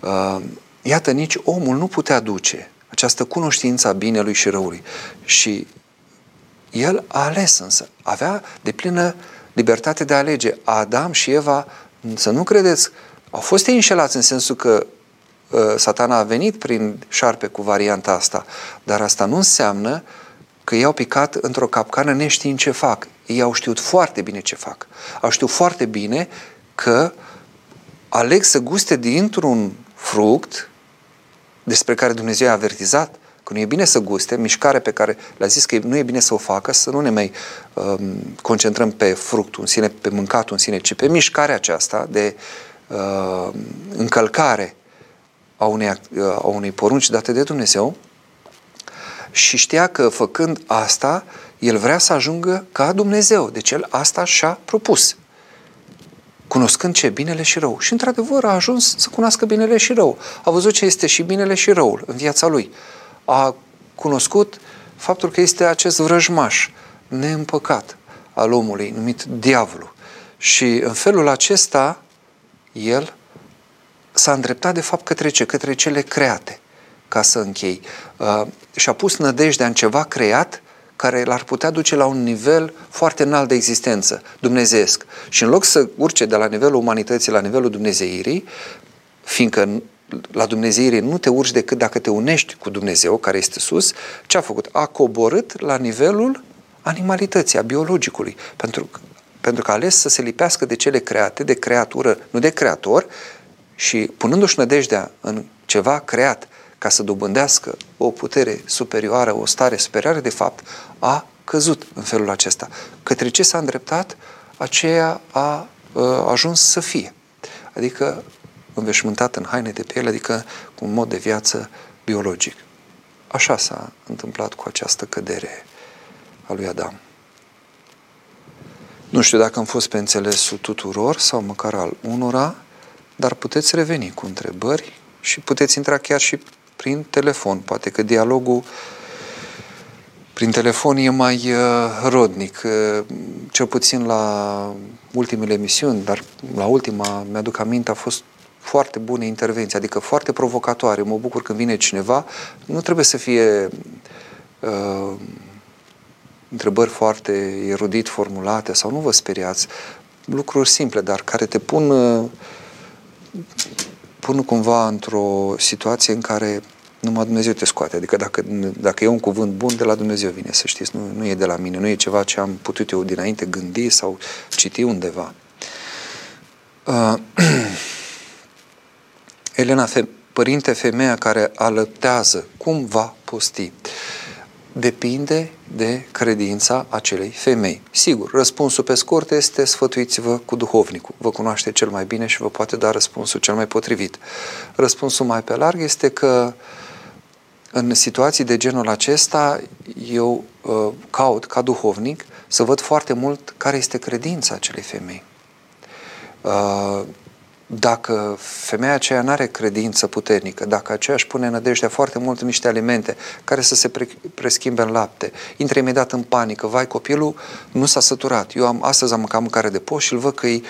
Uh, iată, nici omul nu putea duce această cunoștință a binelui și răului. Și el a ales însă, avea de plină libertate de a alege. Adam și Eva să nu credeți, au fost ei înșelați în sensul că uh, satana a venit prin șarpe cu varianta asta, dar asta nu înseamnă că ei au picat într-o capcană neștiind ce fac. Ei au știut foarte bine ce fac. Au știut foarte bine că aleg să guste dintr-un fruct despre care Dumnezeu a avertizat că nu e bine să guste, mișcare pe care le-a zis că nu e bine să o facă, să nu ne mai um, concentrăm pe fructul în sine, pe mâncatul în sine, ci pe mișcarea aceasta de uh, încălcare a unei, uh, a unei porunci date de Dumnezeu și știa că făcând asta, el vrea să ajungă ca Dumnezeu. Deci el asta și-a propus cunoscând ce? Binele și rău. Și într-adevăr a ajuns să cunoască binele și rău. A văzut ce este și binele și răul în viața lui a cunoscut faptul că este acest vrăjmaș neîmpăcat al omului, numit diavolul. Și în felul acesta, el s-a îndreptat de fapt către ce? Către cele create, ca să închei. Uh, și-a pus nădejdea în ceva creat care l-ar putea duce la un nivel foarte înalt de existență, dumnezeesc. Și în loc să urce de la nivelul umanității la nivelul dumnezeirii, fiindcă la Dumnezeire nu te urci decât dacă te unești cu Dumnezeu, care este sus, ce a făcut? A coborât la nivelul animalității, a biologicului, pentru, pentru că a ales să se lipească de cele create, de creatură, nu de creator, și punându-și nădejdea în ceva creat ca să dobândească o putere superioară, o stare superioară, de fapt, a căzut în felul acesta. Către ce s-a îndreptat, aceea a, a ajuns să fie. Adică înveșmântat în haine de piele, adică cu un mod de viață biologic. Așa s-a întâmplat cu această cădere a lui Adam. Nu știu dacă am fost pe înțelesul tuturor sau măcar al unora, dar puteți reveni cu întrebări și puteți intra chiar și prin telefon. Poate că dialogul prin telefon e mai uh, rodnic, uh, cel puțin la ultimele emisiuni, dar la ultima, mi-aduc aminte, a fost foarte bune intervenții, adică foarte provocatoare. Mă bucur când vine cineva. Nu trebuie să fie uh, întrebări foarte erudit formulate sau nu vă speriați. Lucruri simple, dar care te pun, uh, pun cumva într-o situație în care numai Dumnezeu te scoate. Adică dacă, dacă e un cuvânt bun, de la Dumnezeu vine, să știți, nu, nu e de la mine, nu e ceva ce am putut eu dinainte gândi sau citi undeva. Uh, Elena, fe- părinte, femeia care alăptează, cum va posti? Depinde de credința acelei femei. Sigur, răspunsul pe scurt este sfătuiți-vă cu duhovnicul. Vă cunoaște cel mai bine și vă poate da răspunsul cel mai potrivit. Răspunsul mai pe larg este că în situații de genul acesta eu uh, caut ca duhovnic să văd foarte mult care este credința acelei femei. Uh, dacă femeia aceea nu are credință puternică, dacă aceea își pune nădejdea foarte mult în niște alimente care să se pre- preschimbe în lapte, intră imediat în panică, vai, copilul nu s-a săturat. Eu am, astăzi am mâncat mâncare de poș și îl văd că e,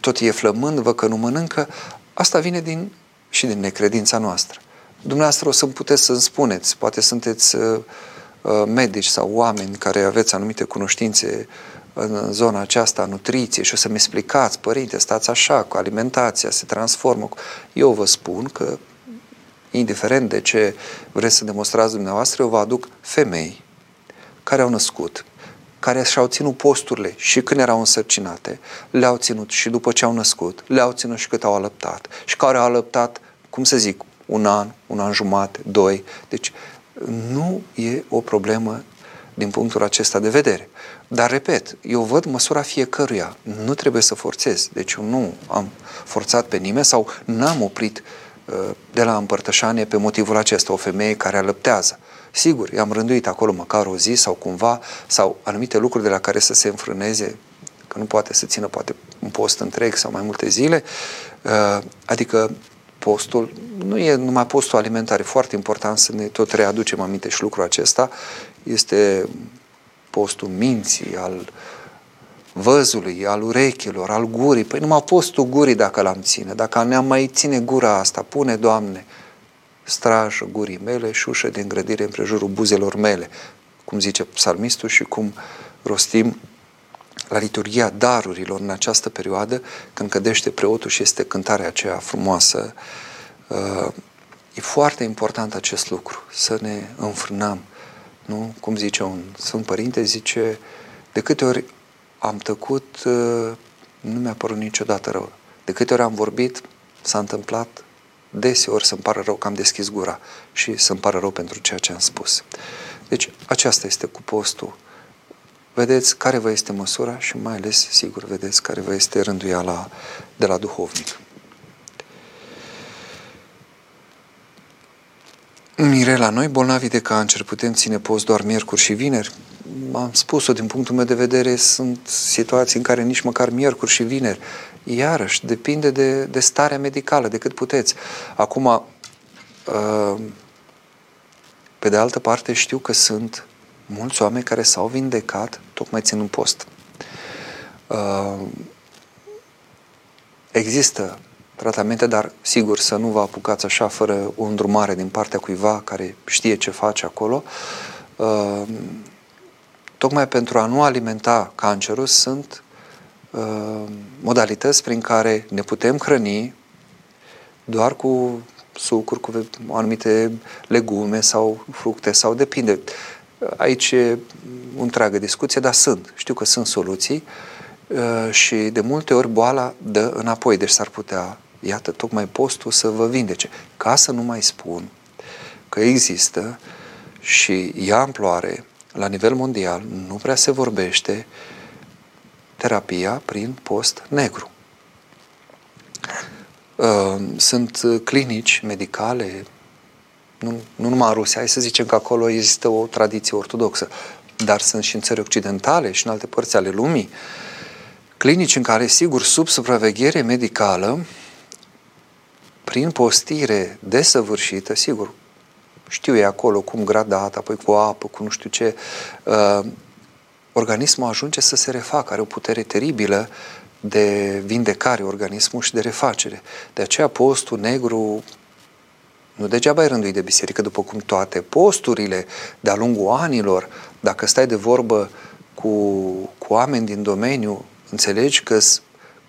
tot e flămând, văd că nu mănâncă. Asta vine din, și din necredința noastră. Dumneavoastră o să puteți să-mi spuneți, poate sunteți uh, uh, medici sau oameni care aveți anumite cunoștințe în zona aceasta a nutriției și o să-mi explicați, părinte, stați așa, cu alimentația se transformă. Eu vă spun că, indiferent de ce vreți să demonstrați dumneavoastră, eu vă aduc femei care au născut, care și-au ținut posturile și când erau însărcinate, le-au ținut și după ce au născut, le-au ținut și cât au alăptat și care au alăptat, cum să zic, un an, un an jumate, doi. Deci nu e o problemă din punctul acesta de vedere. Dar, repet, eu văd măsura fiecăruia. Nu trebuie să forțez. Deci eu nu am forțat pe nimeni sau n-am oprit uh, de la împărtășanie pe motivul acesta o femeie care alăptează. Sigur, i-am rânduit acolo măcar o zi sau cumva, sau anumite lucruri de la care să se înfrâneze, că nu poate să țină poate un post întreg sau mai multe zile, uh, adică postul nu e numai postul alimentar, e foarte important să ne tot readucem aminte și lucrul acesta, este postul minții, al văzului, al urechilor, al gurii. Păi numai postul gurii dacă l-am ține. Dacă ne-am mai ține gura asta, pune, Doamne, strajă gurii mele și ușă de îngrădire împrejurul buzelor mele, cum zice psalmistul și cum rostim la liturgia darurilor în această perioadă, când cădește preotul și este cântarea aceea frumoasă. Uh, e foarte important acest lucru, să ne înfrânăm. Nu? Cum zice un Sfânt Părinte, zice, de câte ori am tăcut, uh, nu mi-a părut niciodată rău. De câte ori am vorbit, s-a întâmplat deseori să-mi pară rău că am deschis gura și să-mi pară rău pentru ceea ce am spus. Deci aceasta este cu postul vedeți care vă este măsura și mai ales, sigur, vedeți care vă este rânduiala de la duhovnic. Mirela, noi bolnavi de cancer putem ține post doar miercuri și vineri? Am spus-o, din punctul meu de vedere, sunt situații în care nici măcar miercuri și vineri. Iarăși, depinde de, de starea medicală, de cât puteți. Acum, uh, pe de altă parte, știu că sunt mulți oameni care s-au vindecat tocmai ținând post. Uh, există tratamente, dar sigur să nu vă apucați așa fără o îndrumare din partea cuiva care știe ce face acolo. Uh, tocmai pentru a nu alimenta cancerul sunt uh, modalități prin care ne putem hrăni doar cu sucuri, cu anumite legume sau fructe sau depinde. Aici e o întreagă discuție, dar sunt. Știu că sunt soluții uh, și de multe ori boala dă înapoi, deci s-ar putea, iată, tocmai postul să vă vindece. Ca să nu mai spun că există și ia amploare la nivel mondial, nu prea se vorbește terapia prin post negru. Uh, sunt clinici medicale nu, nu numai în Rusia, hai să zicem că acolo există o tradiție ortodoxă, dar sunt și în țări occidentale și în alte părți ale lumii, clinici în care, sigur, sub supraveghere medicală, prin postire desăvârșită, sigur, știu ei acolo cum gradat, apoi cu apă, cu nu știu ce, uh, organismul ajunge să se refacă, are o putere teribilă de vindecare organismul și de refacere. De aceea postul negru nu degeaba ai rânduit de biserică, după cum toate posturile de-a lungul anilor, dacă stai de vorbă cu, cu oameni din domeniu, înțelegi că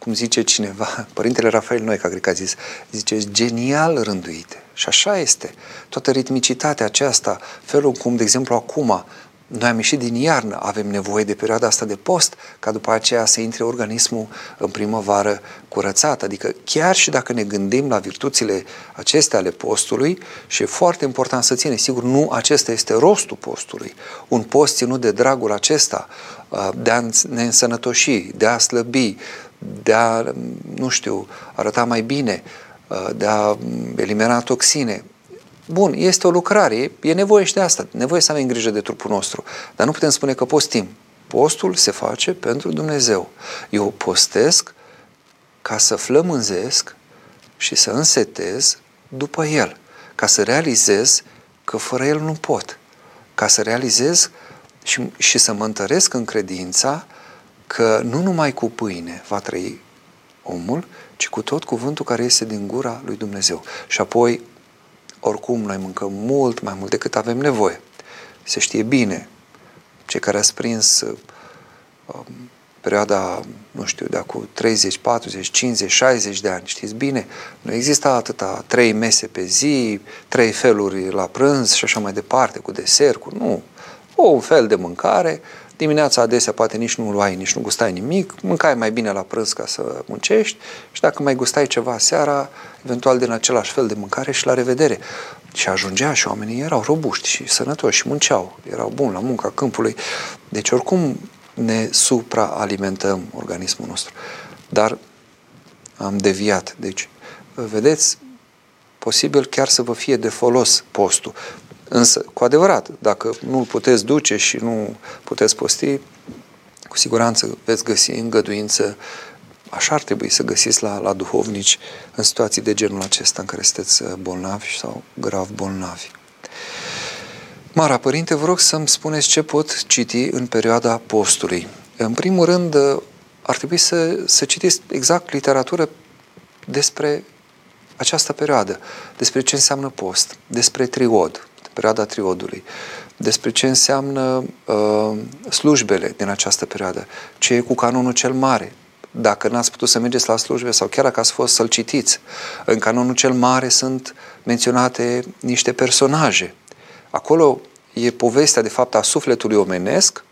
cum zice cineva, Părintele Rafael Noica, cred că a zis, zice, genial rânduite. Și așa este. Toată ritmicitatea aceasta, felul cum, de exemplu, acum noi am ieșit din iarnă, avem nevoie de perioada asta de post, ca după aceea să intre organismul în primăvară curățat. Adică chiar și dacă ne gândim la virtuțile acestea ale postului, și e foarte important să ține, sigur, nu acesta este rostul postului. Un post ținut de dragul acesta, uh, de a ne însănătoși, de a slăbi, de a, nu știu, arăta mai bine, uh, de a elimina toxine, Bun, este o lucrare, e nevoie și de asta, nevoie să avem grijă de trupul nostru, dar nu putem spune că postim. Postul se face pentru Dumnezeu. Eu postesc ca să flămânzesc și să însetez după El, ca să realizez că fără El nu pot, ca să realizez și, și să mă întăresc în credința că nu numai cu pâine va trăi omul, ci cu tot cuvântul care iese din gura lui Dumnezeu. Și apoi oricum noi mâncăm mult mai mult decât avem nevoie. Se știe bine. Cei care ați prins um, perioada, nu știu, de acum 30, 40, 50, 60 de ani, știți bine, nu există atâta trei mese pe zi, trei feluri la prânz și așa mai departe, cu desert, cu nu. O, un fel de mâncare, Dimineața adesea poate nici nu luai, nici nu gustai nimic, mâncai mai bine la prânz ca să muncești și dacă mai gustai ceva seara, eventual din același fel de mâncare și la revedere. Și ajungea și oamenii erau robuști și sănătoși și munceau, erau buni la munca câmpului. Deci oricum ne supraalimentăm organismul nostru. Dar am deviat. Deci, vedeți, posibil chiar să vă fie de folos postul. Însă, cu adevărat, dacă nu-l puteți duce și nu puteți posti, cu siguranță veți găsi îngăduință. Așa ar trebui să găsiți la, la duhovnici în situații de genul acesta în care sunteți uh, bolnavi sau grav bolnavi. Mara Părinte, vă rog să-mi spuneți ce pot citi în perioada postului. În primul rând, uh, ar trebui să, să citiți exact literatură despre această perioadă, despre ce înseamnă post, despre triod, perioada triodului, despre ce înseamnă uh, slujbele din această perioadă, ce e cu canonul cel mare, dacă n-ați putut să mergeți la slujbe sau chiar dacă ați fost să-l citiți. În canonul cel mare sunt menționate niște personaje. Acolo e povestea, de fapt, a sufletului omenesc,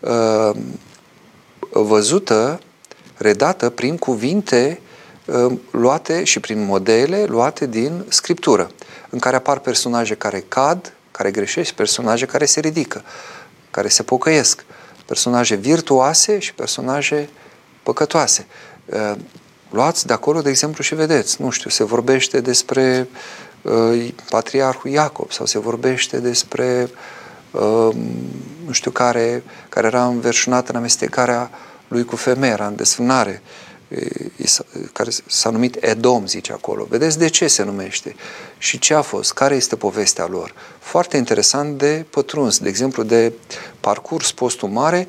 uh, văzută, redată prin cuvinte uh, luate și prin modele luate din Scriptură în care apar personaje care cad, care greșesc, personaje care se ridică, care se pocăiesc, personaje virtuoase și personaje păcătoase. Uh, luați de acolo, de exemplu, și vedeți, nu știu, se vorbește despre uh, patriarhul Iacob sau se vorbește despre uh, nu știu care, care era înverșunat în amestecarea lui cu femeia, în desfânare. Uh, care s-a numit Edom, zice acolo. Vedeți de ce se numește și ce a fost, care este povestea lor. Foarte interesant de pătruns, de exemplu, de parcurs postul mare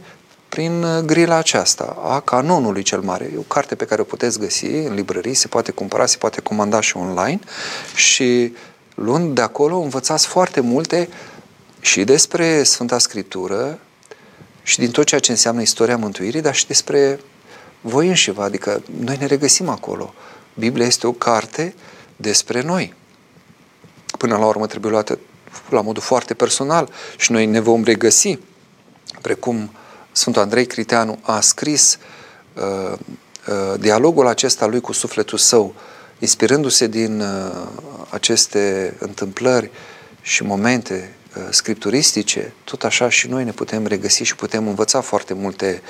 prin uh, grila aceasta a canonului cel mare. E o carte pe care o puteți găsi în librării, se poate cumpăra, se poate comanda și online și luând de acolo învățați foarte multe și despre Sfânta Scriptură și din tot ceea ce înseamnă istoria mântuirii, dar și despre voi înși vă, adică noi ne regăsim acolo. Biblia este o carte despre noi. Până la urmă trebuie luată la modul foarte personal și noi ne vom regăsi, precum Sfântul Andrei Criteanu a scris uh, uh, dialogul acesta lui cu sufletul său, inspirându-se din uh, aceste întâmplări și momente uh, scripturistice, tot așa și noi ne putem regăsi și putem învăța foarte multe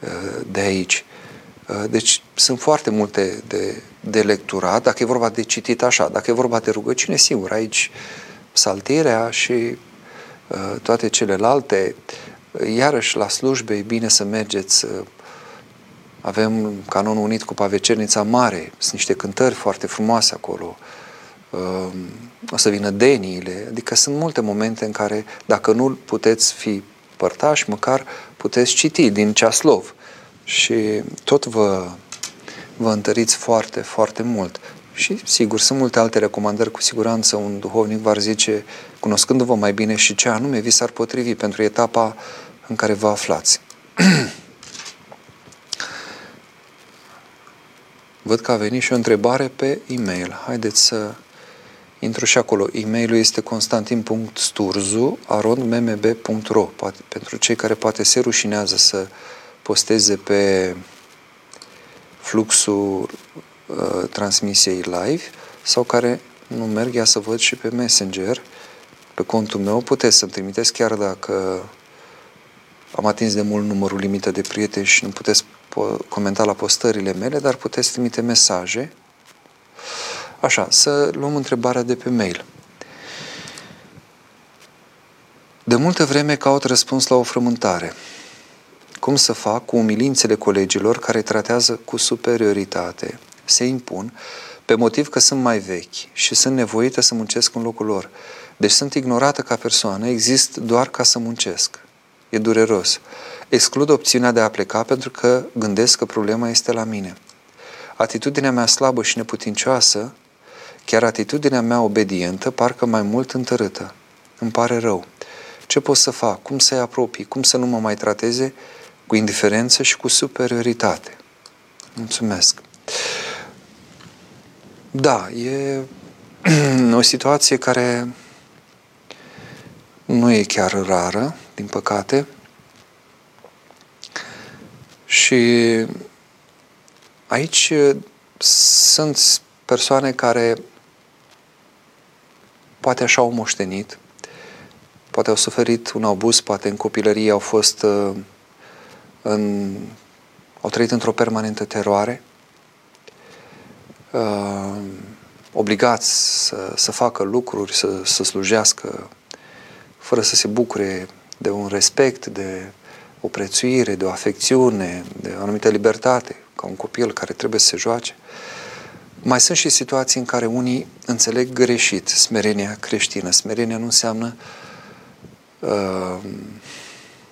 uh, de aici. Uh, deci sunt foarte multe de, de lecturat, dacă e vorba de citit așa, dacă e vorba de rugăciune, sigur, aici saltirea și uh, toate celelalte, iarăși la slujbe e bine să mergeți, uh, avem canonul unit cu Pavecernița Mare, sunt niște cântări foarte frumoase acolo, uh, o să vină deniile, adică sunt multe momente în care, dacă nu puteți fi părtași, măcar puteți citi din ceaslov și tot vă, vă întăriți foarte, foarte mult. Și, sigur, sunt multe alte recomandări, cu siguranță un duhovnic v-ar zice, cunoscându-vă mai bine și ce anume vi s-ar potrivi pentru etapa în care vă aflați. Văd că a venit și o întrebare pe e-mail. Haideți să intru și acolo. E-mailul este constantin.sturzu.mmb.ro Pentru cei care poate se rușinează să posteze pe fluxul uh, transmisiei live sau care nu merg, ia să văd și pe Messenger, pe contul meu, puteți să-mi trimiteți chiar dacă am atins de mult numărul limită de prieteni și nu puteți comenta la postările mele, dar puteți trimite mesaje. Așa, să luăm întrebarea de pe mail. De multă vreme caut răspuns la o frământare. Cum să fac cu umilințele colegilor care tratează cu superioritate, se impun, pe motiv că sunt mai vechi și sunt nevoită să muncesc în locul lor. Deci sunt ignorată ca persoană, exist doar ca să muncesc. E dureros. Exclud opțiunea de a pleca pentru că gândesc că problema este la mine. Atitudinea mea slabă și neputincioasă, chiar atitudinea mea obedientă, parcă mai mult întărâtă. Îmi pare rău. Ce pot să fac? Cum să-i apropii? Cum să nu mă mai trateze cu indiferență și cu superioritate? Mulțumesc. Da, e o situație care nu e chiar rară, din păcate. Și aici sunt persoane care poate așa au moștenit, poate au suferit un abuz, poate în copilărie au fost în, au trăit într-o permanentă teroare, uh, obligați să, să facă lucruri, să, să slujească, fără să se bucure de un respect, de o prețuire, de o afecțiune, de o anumită libertate, ca un copil care trebuie să se joace. Mai sunt și situații în care unii înțeleg greșit smerenia creștină. Smerenia nu înseamnă uh,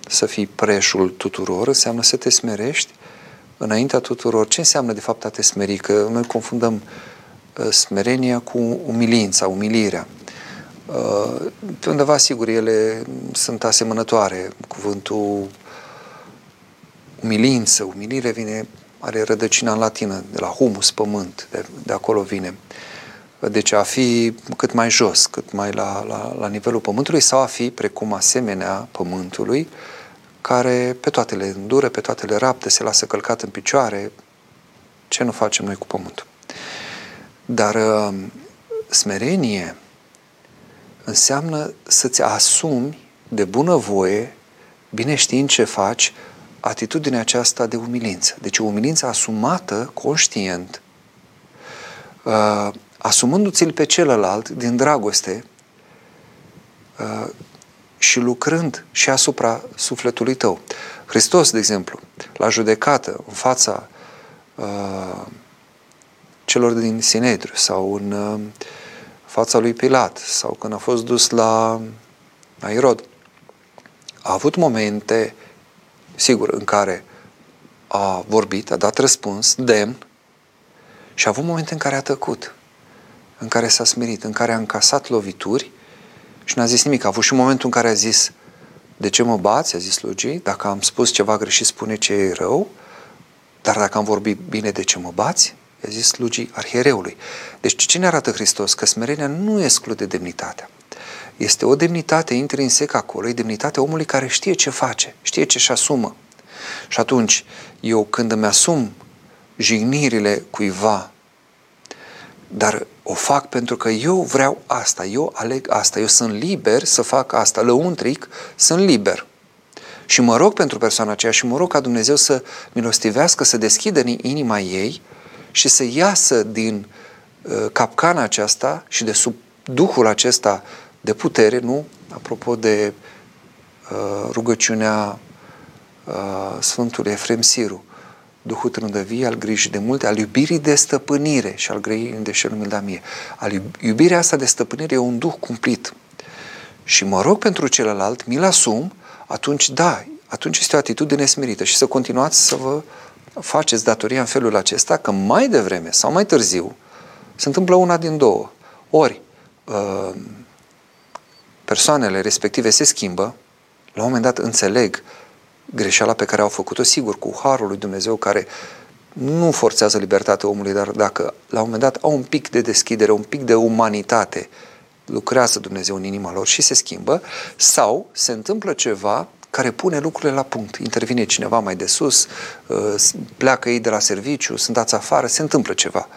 să fii preșul tuturor, înseamnă să te smerești înaintea tuturor. Ce înseamnă de fapt a te smeri? Că noi confundăm uh, smerenia cu umilința, umilirea. Uh, pe undeva, sigur, ele sunt asemănătoare. Cuvântul umilință, umilire vine, are rădăcina în latină, de la humus, pământ, de, de acolo vine. Deci a fi cât mai jos, cât mai la, la, la nivelul pământului sau a fi precum asemenea pământului, care pe toate le îndură, pe toate le rapte, se lasă călcat în picioare. Ce nu facem noi cu pământul? Dar uh, smerenie înseamnă să-ți asumi de bunăvoie, bine știind ce faci, atitudinea aceasta de umilință. Deci o umilință asumată, conștient, uh, asumându-ți-l pe celălalt din dragoste uh, și lucrând și asupra sufletului tău. Hristos, de exemplu, la judecată, în fața uh, celor din Sinedriu sau în uh, fața lui Pilat sau când a fost dus la, la Irod, a avut momente sigur, în care a vorbit, a dat răspuns demn și a avut momente în care a tăcut, în care s-a smerit, în care a încasat lovituri și n-a zis nimic. A avut și momentul în care a zis de ce mă bați, a zis slugii, dacă am spus ceva greșit, spune ce e rău, dar dacă am vorbit bine, de ce mă bați? a zis slugii arhiereului. Deci ce ne arată Hristos? Că smerenia nu exclude demnitatea. Este o demnitate intrinsecă acolo, e demnitatea omului care știe ce face, știe ce-și asumă. Și atunci, eu când îmi asum jignirile cuiva, dar o fac pentru că eu vreau asta, eu aleg asta, eu sunt liber să fac asta, lăuntric, sunt liber. Și mă rog pentru persoana aceea și mă rog ca Dumnezeu să milostivească, să deschidă în inima ei și să iasă din uh, capcana aceasta și de sub duhul acesta de putere, nu? Apropo de uh, rugăciunea uh, Sfântului Efrem Siru, Duhul trândăvie, al grijii de multe, al iubirii de stăpânire și al grăirii de și mie. Al iubirea asta de stăpânire e un duh cumplit. Și mă rog pentru celălalt, mi-l asum, atunci da, atunci este o atitudine smerită și să continuați să vă faceți datoria în felul acesta, că mai devreme sau mai târziu se întâmplă una din două. Ori uh, persoanele respective se schimbă, la un moment dat înțeleg greșeala pe care au făcut-o, sigur, cu harul lui Dumnezeu care nu forțează libertatea omului, dar dacă la un moment dat au un pic de deschidere, un pic de umanitate, lucrează Dumnezeu în inima lor și se schimbă, sau se întâmplă ceva care pune lucrurile la punct. Intervine cineva mai de sus, uh, pleacă ei de la serviciu, sunt dați afară, se întâmplă ceva.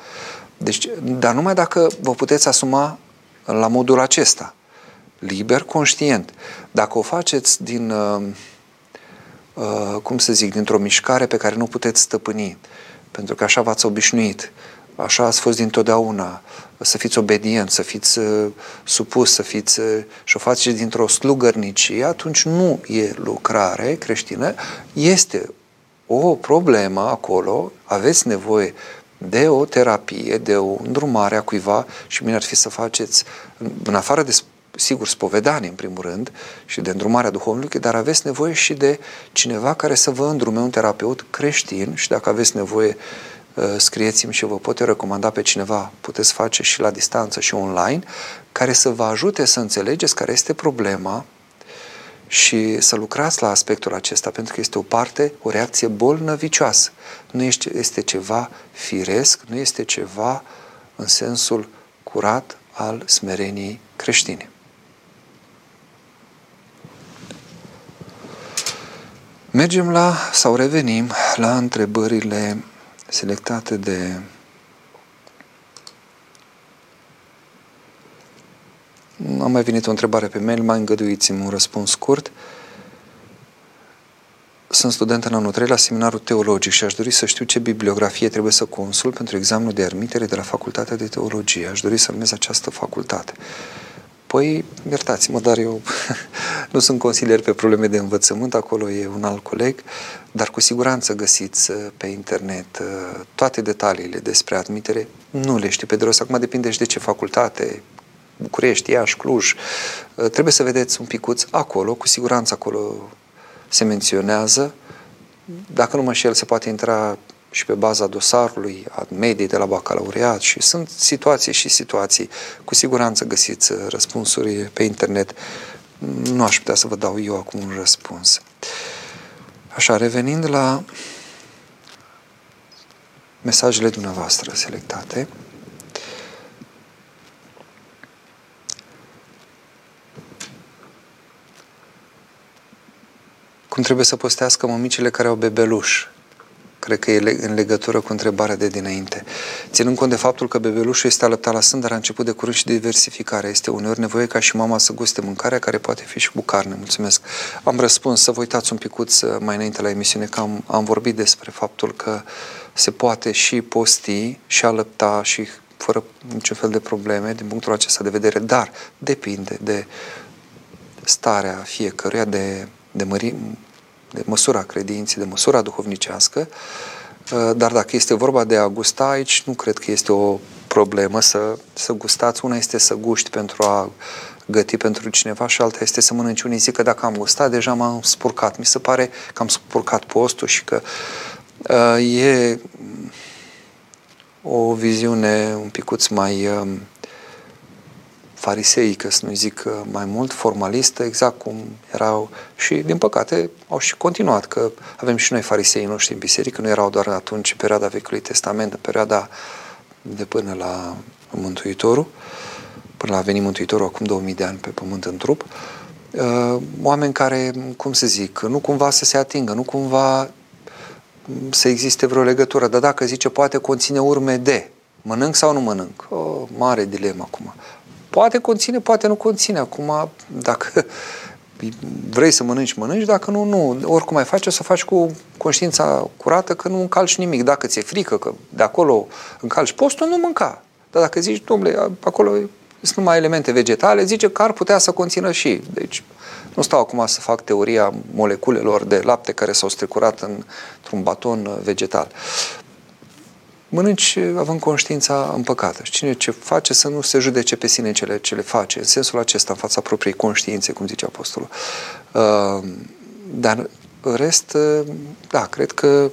Deci, dar numai dacă vă puteți asuma la modul acesta, liber, conștient. Dacă o faceți din, uh, uh, cum să zic, dintr-o mișcare pe care nu puteți stăpâni, pentru că așa v-ați obișnuit, așa ați fost dintotdeauna, să fiți obedient, să fiți uh, supus, să fiți uh, și o faceți dintr-o slugărnicie, atunci nu e lucrare creștină, este o problemă acolo, aveți nevoie de o terapie, de o îndrumare a cuiva și mine ar fi să faceți, în afară de, sigur, spovedanie în primul rând și de îndrumarea duhovnică, dar aveți nevoie și de cineva care să vă îndrume, un terapeut creștin și dacă aveți nevoie uh, scrieți-mi și vă pot recomanda pe cineva, puteți face și la distanță și online, care să vă ajute să înțelegeți care este problema, și să lucrați la aspectul acesta, pentru că este o parte, o reacție bolnăvicioasă. Nu este, este ceva firesc, nu este ceva în sensul curat al smereniei creștine. Mergem la, sau revenim la întrebările selectate de Am mai venit o întrebare pe mail, mai îngăduiți-mi un răspuns scurt. Sunt student în anul 3 la seminarul teologic și aș dori să știu ce bibliografie trebuie să consult pentru examenul de admitere de la Facultatea de Teologie. Aș dori să urmez această facultate. Păi, iertați-mă, dar eu nu sunt consilier pe probleme de învățământ, acolo e un alt coleg, dar cu siguranță găsiți uh, pe internet uh, toate detaliile despre admitere. Nu le știu pe de rost, acum depinde și de ce facultate, București, Iași, Cluj, uh, trebuie să vedeți un picuț acolo, cu siguranță acolo se menționează. Dacă nu mă șel, se poate intra și pe baza dosarului, a mediei de la bacalaureat și sunt situații și situații. Cu siguranță găsiți uh, răspunsuri pe internet. Nu aș putea să vă dau eu acum un răspuns. Așa, revenind la mesajele dumneavoastră selectate, cum trebuie să postească mămicile care au bebeluș. Cred că e în legătură cu întrebarea de dinainte. Ținând cont de faptul că bebelușul este alăptat la sân, dar a început de curând și diversificare. Este uneori nevoie ca și mama să guste mâncarea care poate fi și cu carne. Mulțumesc. Am răspuns să vă uitați un picuț uh, mai înainte la emisiune că am, am vorbit despre faptul că se poate și posti și alăpta și fără niciun fel de probleme din punctul acesta de vedere, dar depinde de starea fiecăruia, de, de mări, de măsura credinței, de măsura duhovnicească, uh, dar dacă este vorba de a gusta aici, nu cred că este o problemă să, să gustați. Una este să guști pentru a găti pentru cineva și alta este să mănânci. Unii zic că dacă am gustat, deja m-am spurcat. Mi se pare că am spurcat postul și că uh, e o viziune un picuț mai uh, fariseică, să nu zic uh, mai mult, formalistă, exact cum erau și, din păcate, au și continuat, că avem și noi farisei noștri în biserică, nu erau doar atunci în perioada Vechiului Testament, în perioada de până la Mântuitorul, până la a venit Mântuitorul acum 2000 de ani pe pământ în trup, uh, oameni care, cum să zic, nu cumva să se atingă, nu cumva să existe vreo legătură, dar dacă zice poate conține urme de, mănânc sau nu mănânc? O mare dilemă acum. Poate conține, poate nu conține. Acum, dacă vrei să mănânci, mănânci, dacă nu, nu. Oricum mai faci, o să faci cu conștiința curată că nu încalci nimic. Dacă ți-e frică că de acolo încalci postul, nu mânca. Dar dacă zici, domnule, acolo sunt numai elemente vegetale, zice că ar putea să conțină și. Deci, nu stau acum să fac teoria moleculelor de lapte care s-au strecurat într-un baton vegetal mănânci având conștiința împăcată. Și cine ce face să nu se judece pe sine cele ce le face, în sensul acesta, în fața propriei conștiințe, cum zice Apostolul. Uh, dar în rest, uh, da, cred că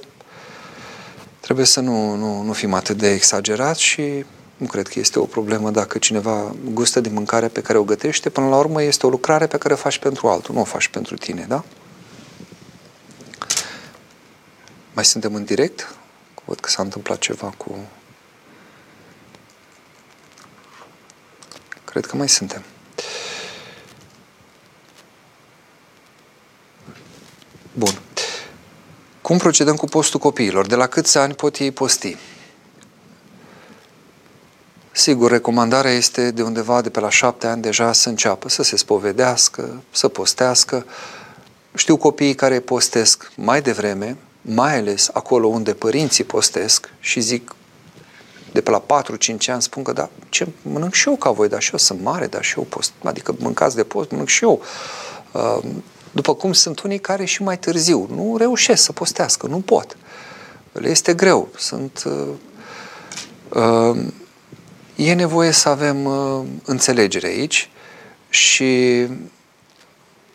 trebuie să nu, nu, nu fim atât de exagerat și nu cred că este o problemă dacă cineva gustă din mâncarea pe care o gătește. Până la urmă este o lucrare pe care o faci pentru altul, nu o faci pentru tine, da? Mai suntem în direct? Văd că s-a întâmplat ceva cu... Cred că mai suntem. Bun. Cum procedăm cu postul copiilor? De la câți ani pot ei posti? Sigur, recomandarea este de undeva de pe la șapte ani deja să înceapă să se spovedească, să postească. Știu copiii care postesc mai devreme, mai ales acolo unde părinții postesc și zic de pe la 4-5 ani spun că da, ce mănânc și eu ca voi, dar și eu sunt mare, dar și eu post, adică mâncați de post, mănânc și eu. Uh, după cum sunt unii care și mai târziu nu reușesc să postească, nu pot. Le este greu. Sunt, uh, uh, e nevoie să avem uh, înțelegere aici și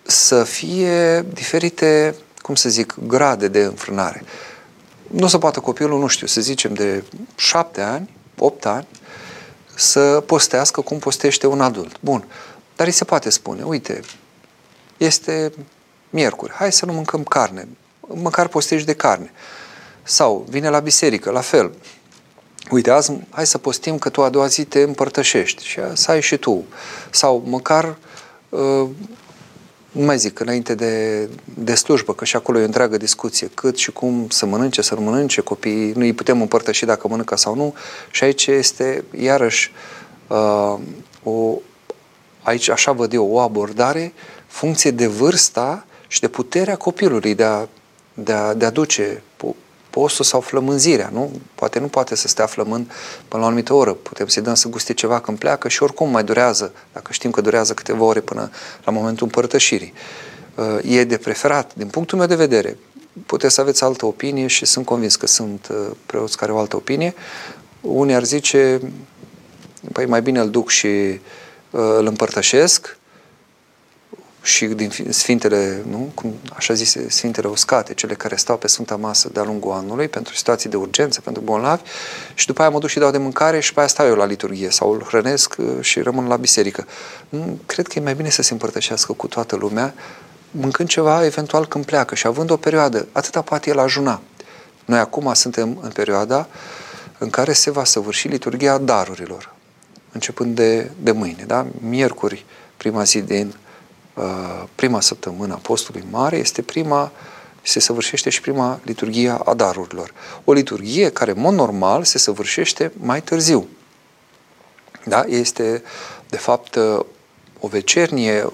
să fie diferite, cum să zic, grade de înfrânare. Nu se poate copilul, nu știu, să zicem de șapte ani, opt ani, să postească cum postește un adult. Bun. Dar îi se poate spune, uite, este miercuri, hai să nu mâncăm carne, măcar postești de carne. Sau vine la biserică, la fel. Uite, azi hai să postim că tu a doua zi te împărtășești și să ai și tu. Sau măcar, uh, nu mai zic, înainte de, de slujbă, că și acolo e o întreagă discuție, cât și cum să mănânce, să nu mănânce copiii, nu îi putem împărtăși dacă mănâncă sau nu. Și aici este, iarăși, uh, o, aici așa văd eu, o abordare funcție de vârsta și de puterea copilului de a, de a, de a duce postul sau flămânzirea, nu? Poate nu poate să stea flămând până la o anumită oră. Putem să-i dăm să guste ceva când pleacă și oricum mai durează, dacă știm că durează câteva ore până la momentul împărtășirii. Uh, e de preferat, din punctul meu de vedere, puteți să aveți altă opinie și sunt convins că sunt uh, preoți care au altă opinie. Unii ar zice, păi mai bine îl duc și uh, îl împărtășesc, și din Sfintele, nu? Cum, așa zise, Sfintele uscate, cele care stau pe Sfânta Masă de-a lungul anului, pentru situații de urgență, pentru bolnavi, și după aia mă duc și dau de mâncare și după aia stau eu la liturghie sau îl hrănesc uh, și rămân la biserică. Cred că e mai bine să se împărtășească cu toată lumea, mâncând ceva eventual când pleacă și având o perioadă, atâta poate el ajuna. Noi acum suntem în perioada în care se va săvârși liturghia darurilor, începând de, de mâine, da? Miercuri, prima zi din Uh, prima săptămână a postului mare este prima, se săvârșește și prima liturghia a darurilor. O liturghie care, în mod normal, se săvârșește mai târziu. Da? Este, de fapt, uh, o vecernie,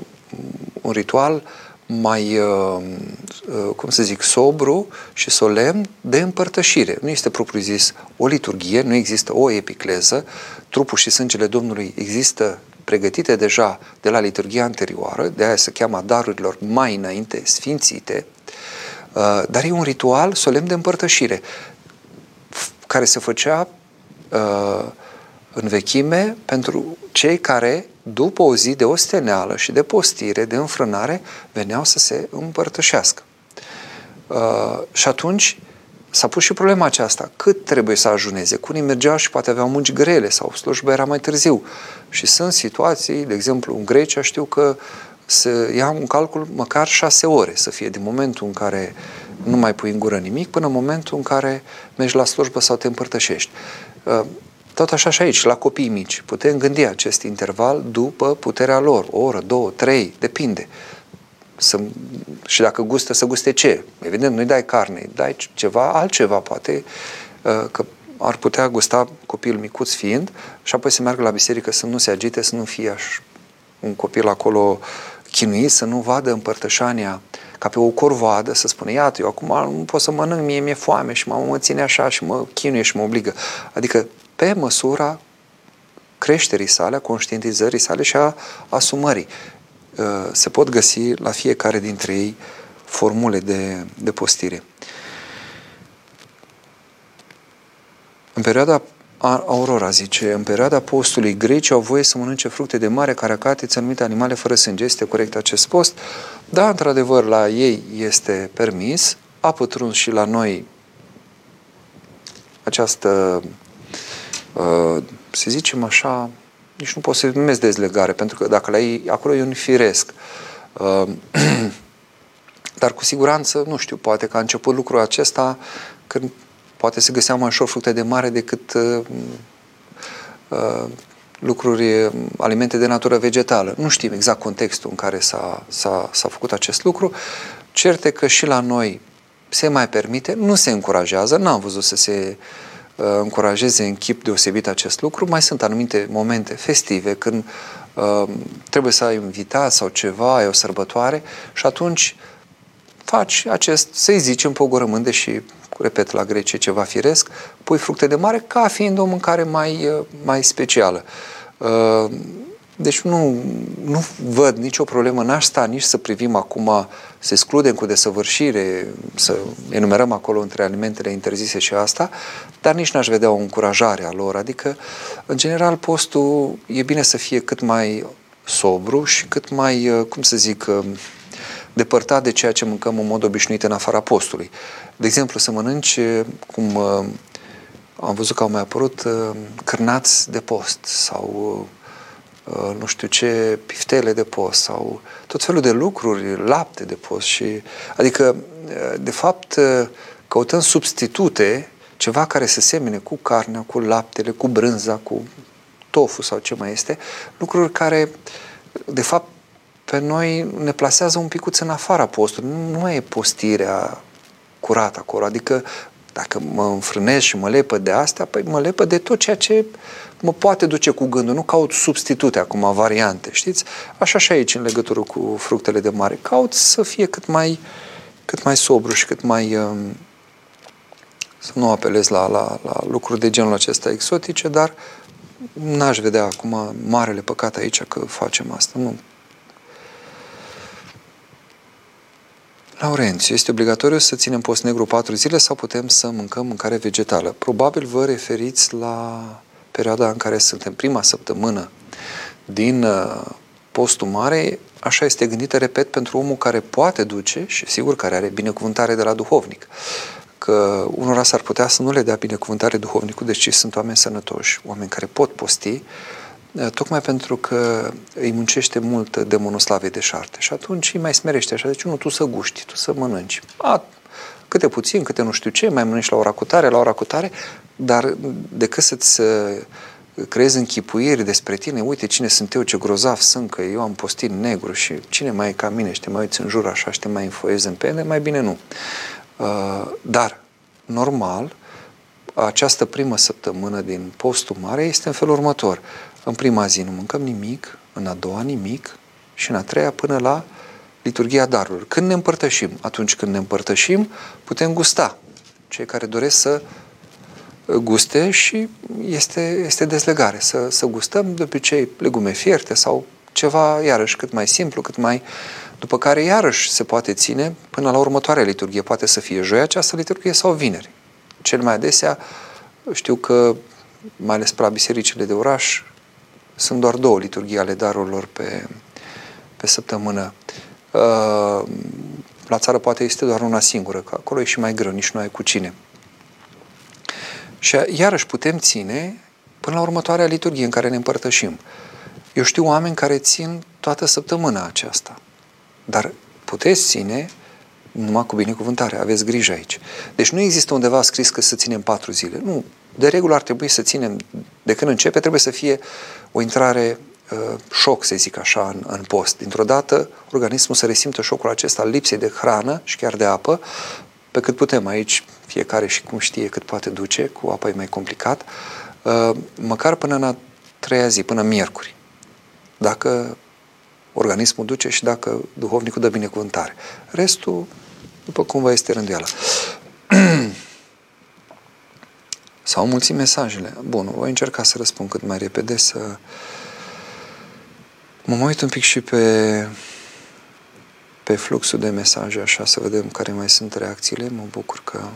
un ritual mai, uh, cum să zic, sobru și solemn de împărtășire. Nu este propriu-zis o liturghie, nu există o epicleză, trupul și sângele Domnului există pregătite deja de la liturghia anterioară, de aia se cheamă darurilor mai înainte, sfințite, uh, dar e un ritual solemn de împărtășire care se făcea uh, în vechime pentru cei care, după o zi de osteneală și de postire, de înfrânare, veneau să se împărtășească. Uh, și atunci s-a pus și problema aceasta. Cât trebuie să ajuneze? Cu unii mergeau și poate aveau munci grele sau slujba era mai târziu. Și sunt situații, de exemplu, în Grecia știu că să ia un calcul măcar șase ore să fie din momentul în care nu mai pui în gură nimic până în momentul în care mergi la slujbă sau te împărtășești. Uh, tot așa și aici, la copii mici. Putem gândi acest interval după puterea lor. O oră, două, trei, depinde să, și dacă gustă, să guste ce? Evident, nu-i dai carne, îi dai ceva, altceva, poate, uh, că ar putea gusta copil micuț fiind și apoi să meargă la biserică să nu se agite, să nu fie aș, un copil acolo chinuit, să nu vadă împărtășania ca pe o corvoadă, să spună, iată, eu acum nu pot să mănânc, mie mi-e foame și mă, mă ține așa și mă chinuie și mă obligă. Adică pe măsura creșterii sale, a conștientizării sale și a asumării. Uh, se pot găsi la fiecare dintre ei formule de, de postire. În perioada Aurora zice, în perioada postului grecii au voie să mănânce fructe de mare, caracatiți, anumite animale fără sânge. Este corect acest post? Da, într-adevăr, la ei este permis. A pătruns și la noi această, uh, să zicem așa, nici nu pot să numesc dezlegare, pentru că dacă la ei, acolo e un firesc. Uh, dar cu siguranță, nu știu, poate că a început lucrul acesta când poate se găseau mai ușor fructe de mare decât uh, uh, lucruri, alimente de natură vegetală. Nu știm exact contextul în care s-a, s-a, s-a făcut acest lucru. Certe că și la noi se mai permite, nu se încurajează, n-am văzut să se uh, încurajeze în chip deosebit acest lucru. Mai sunt anumite momente festive când uh, trebuie să ai invitat sau ceva, ai o sărbătoare și atunci faci acest, să-i zici împogorământ, deși, repet, la grece ceva firesc, pui fructe de mare ca fiind o mâncare mai, uh, mai specială. Uh, deci nu, nu văd nicio problemă, n-aș sta nici să privim acum, să excludem cu desăvârșire, să enumerăm acolo între alimentele interzise și asta, dar nici n-aș vedea o încurajare a lor. Adică, în general, postul e bine să fie cât mai sobru și cât mai, uh, cum să zic, uh, depărtat de ceea ce mâncăm în mod obișnuit în afara postului. De exemplu, să mănânci cum am văzut că au mai apărut cârnați de post sau Uh, nu știu ce, piftele de post sau tot felul de lucruri, lapte de post și adică uh, de fapt uh, căutăm substitute, ceva care se semene cu carnea, cu laptele, cu brânza, cu tofu sau ce mai este, lucruri care de fapt pe noi ne plasează un picuț în afara postului. Nu mai e postirea curată acolo, adică dacă mă înfrânez și mă lepă de astea, păi mă lepă de tot ceea ce mă poate duce cu gândul. Nu caut substitute acum, variante, știți? Așa și aici în legătură cu fructele de mare. Caut să fie cât mai, cât mai sobru și cât mai... Um, să nu apelez la, la, la lucruri de genul acesta exotice, dar n-aș vedea acum marele păcat aici că facem asta. Nu, Laurențiu, este obligatoriu să ținem post negru patru zile sau putem să mâncăm mâncare vegetală? Probabil vă referiți la perioada în care suntem, prima săptămână din uh, postul mare, așa este gândită, repet, pentru omul care poate duce și sigur care are binecuvântare de la duhovnic. Că unora s-ar putea să nu le dea binecuvântare duhovnicul, deci sunt oameni sănătoși, oameni care pot posti, Eh, tocmai pentru că îi muncește mult demonul slavei de șarte. Și atunci îi mai smerește așa, deci nu, tu să guști, tu să mănânci. A, câte puțin, câte nu știu ce, mai mănânci la ora cu tare, la ora cu tare, dar decât să-ți eh, creezi închipuiri despre tine, uite cine sunt eu, ce grozav sunt, că eu am postit negru și cine mai e ca mine și te mai uiți în jur așa și te mai infoiezi în pene, mai bine nu. Uh, dar, normal, această primă săptămână din postul mare este în felul următor. În prima zi nu mâncăm nimic, în a doua nimic și în a treia până la liturgia darurilor. Când ne împărtășim? Atunci când ne împărtășim, putem gusta. Cei care doresc să guste și este, este dezlegare. Să, să gustăm de obicei legume fierte sau ceva, iarăși, cât mai simplu, cât mai... După care, iarăși, se poate ține până la următoarea liturghie. Poate să fie joi această liturghie sau vineri. Cel mai adesea, știu că, mai ales la bisericile de oraș, sunt doar două liturghii ale darurilor pe, pe săptămână. Uh, la țară poate este doar una singură, că acolo e și mai greu, nici nu ai cu cine. Și iarăși putem ține până la următoarea liturghie în care ne împărtășim. Eu știu oameni care țin toată săptămâna aceasta, dar puteți ține numai cu binecuvântare, aveți grijă aici. Deci nu există undeva scris că să ținem patru zile. Nu, de regulă ar trebui să ținem, de când începe, trebuie să fie o intrare uh, șoc, să zic așa, în, în post. Dintr-o dată, organismul să resimtă șocul acesta al lipsei de hrană și chiar de apă, pe cât putem aici, fiecare și cum știe cât poate duce, cu apa e mai complicat, uh, măcar până în a treia zi, până miercuri. Dacă organismul duce și dacă duhovnicul dă binecuvântare. Restul, după cum vă este rânduiala. S-au mulțit mesajele. Bun, voi încerca să răspund cât mai repede, să mă uit un pic și pe, pe fluxul de mesaje, așa, să vedem care mai sunt reacțiile. Mă bucur că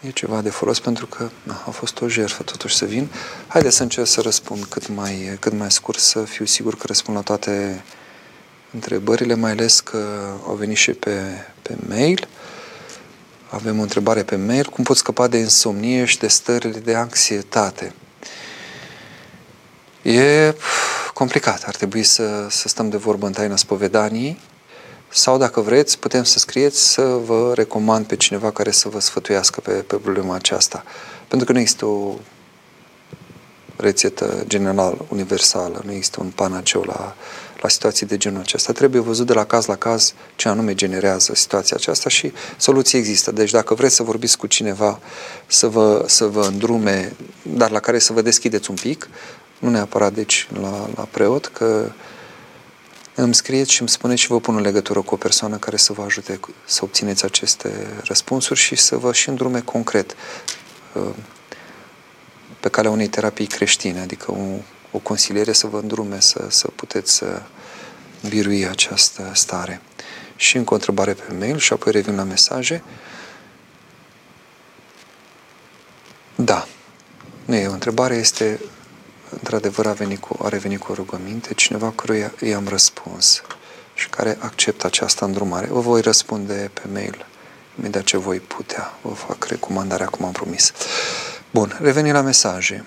e ceva de folos pentru că na, a fost o jertfă totuși să vin. Haideți să încerc să răspund cât mai, cât mai scurt, să fiu sigur că răspund la toate întrebările, mai ales că au venit și pe, pe mail. Avem o întrebare pe mail. Cum pot scăpa de insomnie și de stările de anxietate? E complicat. Ar trebui să, să stăm de vorbă în taina spovedanii, sau dacă vreți, putem să scrieți să vă recomand pe cineva care să vă sfătuiască pe, pe problema aceasta. Pentru că nu există o rețetă generală, universală, nu există un panaceu la, la situații de genul acesta. Trebuie văzut de la caz la caz ce anume generează situația aceasta și soluții există. Deci dacă vreți să vorbiți cu cineva, să vă, să vă îndrume, dar la care să vă deschideți un pic, nu neapărat deci la, la preot, că îmi scrieți și îmi spuneți și vă pun în legătură cu o persoană care să vă ajute să obțineți aceste răspunsuri și să vă și îndrume concret uh, pe calea unei terapii creștine, adică o, o consiliere să vă îndrume să, să puteți să birui această stare. Și încă o întrebare pe mail și apoi revin la mesaje. Da. Nu e o întrebare, este într-adevăr a, venit cu, a revenit cu o rugăminte, cineva căruia i-am răspuns și care acceptă această îndrumare. Vă voi răspunde pe mail imediat ce voi putea. Vă fac recomandarea cum am promis. Bun, revenim la mesaje.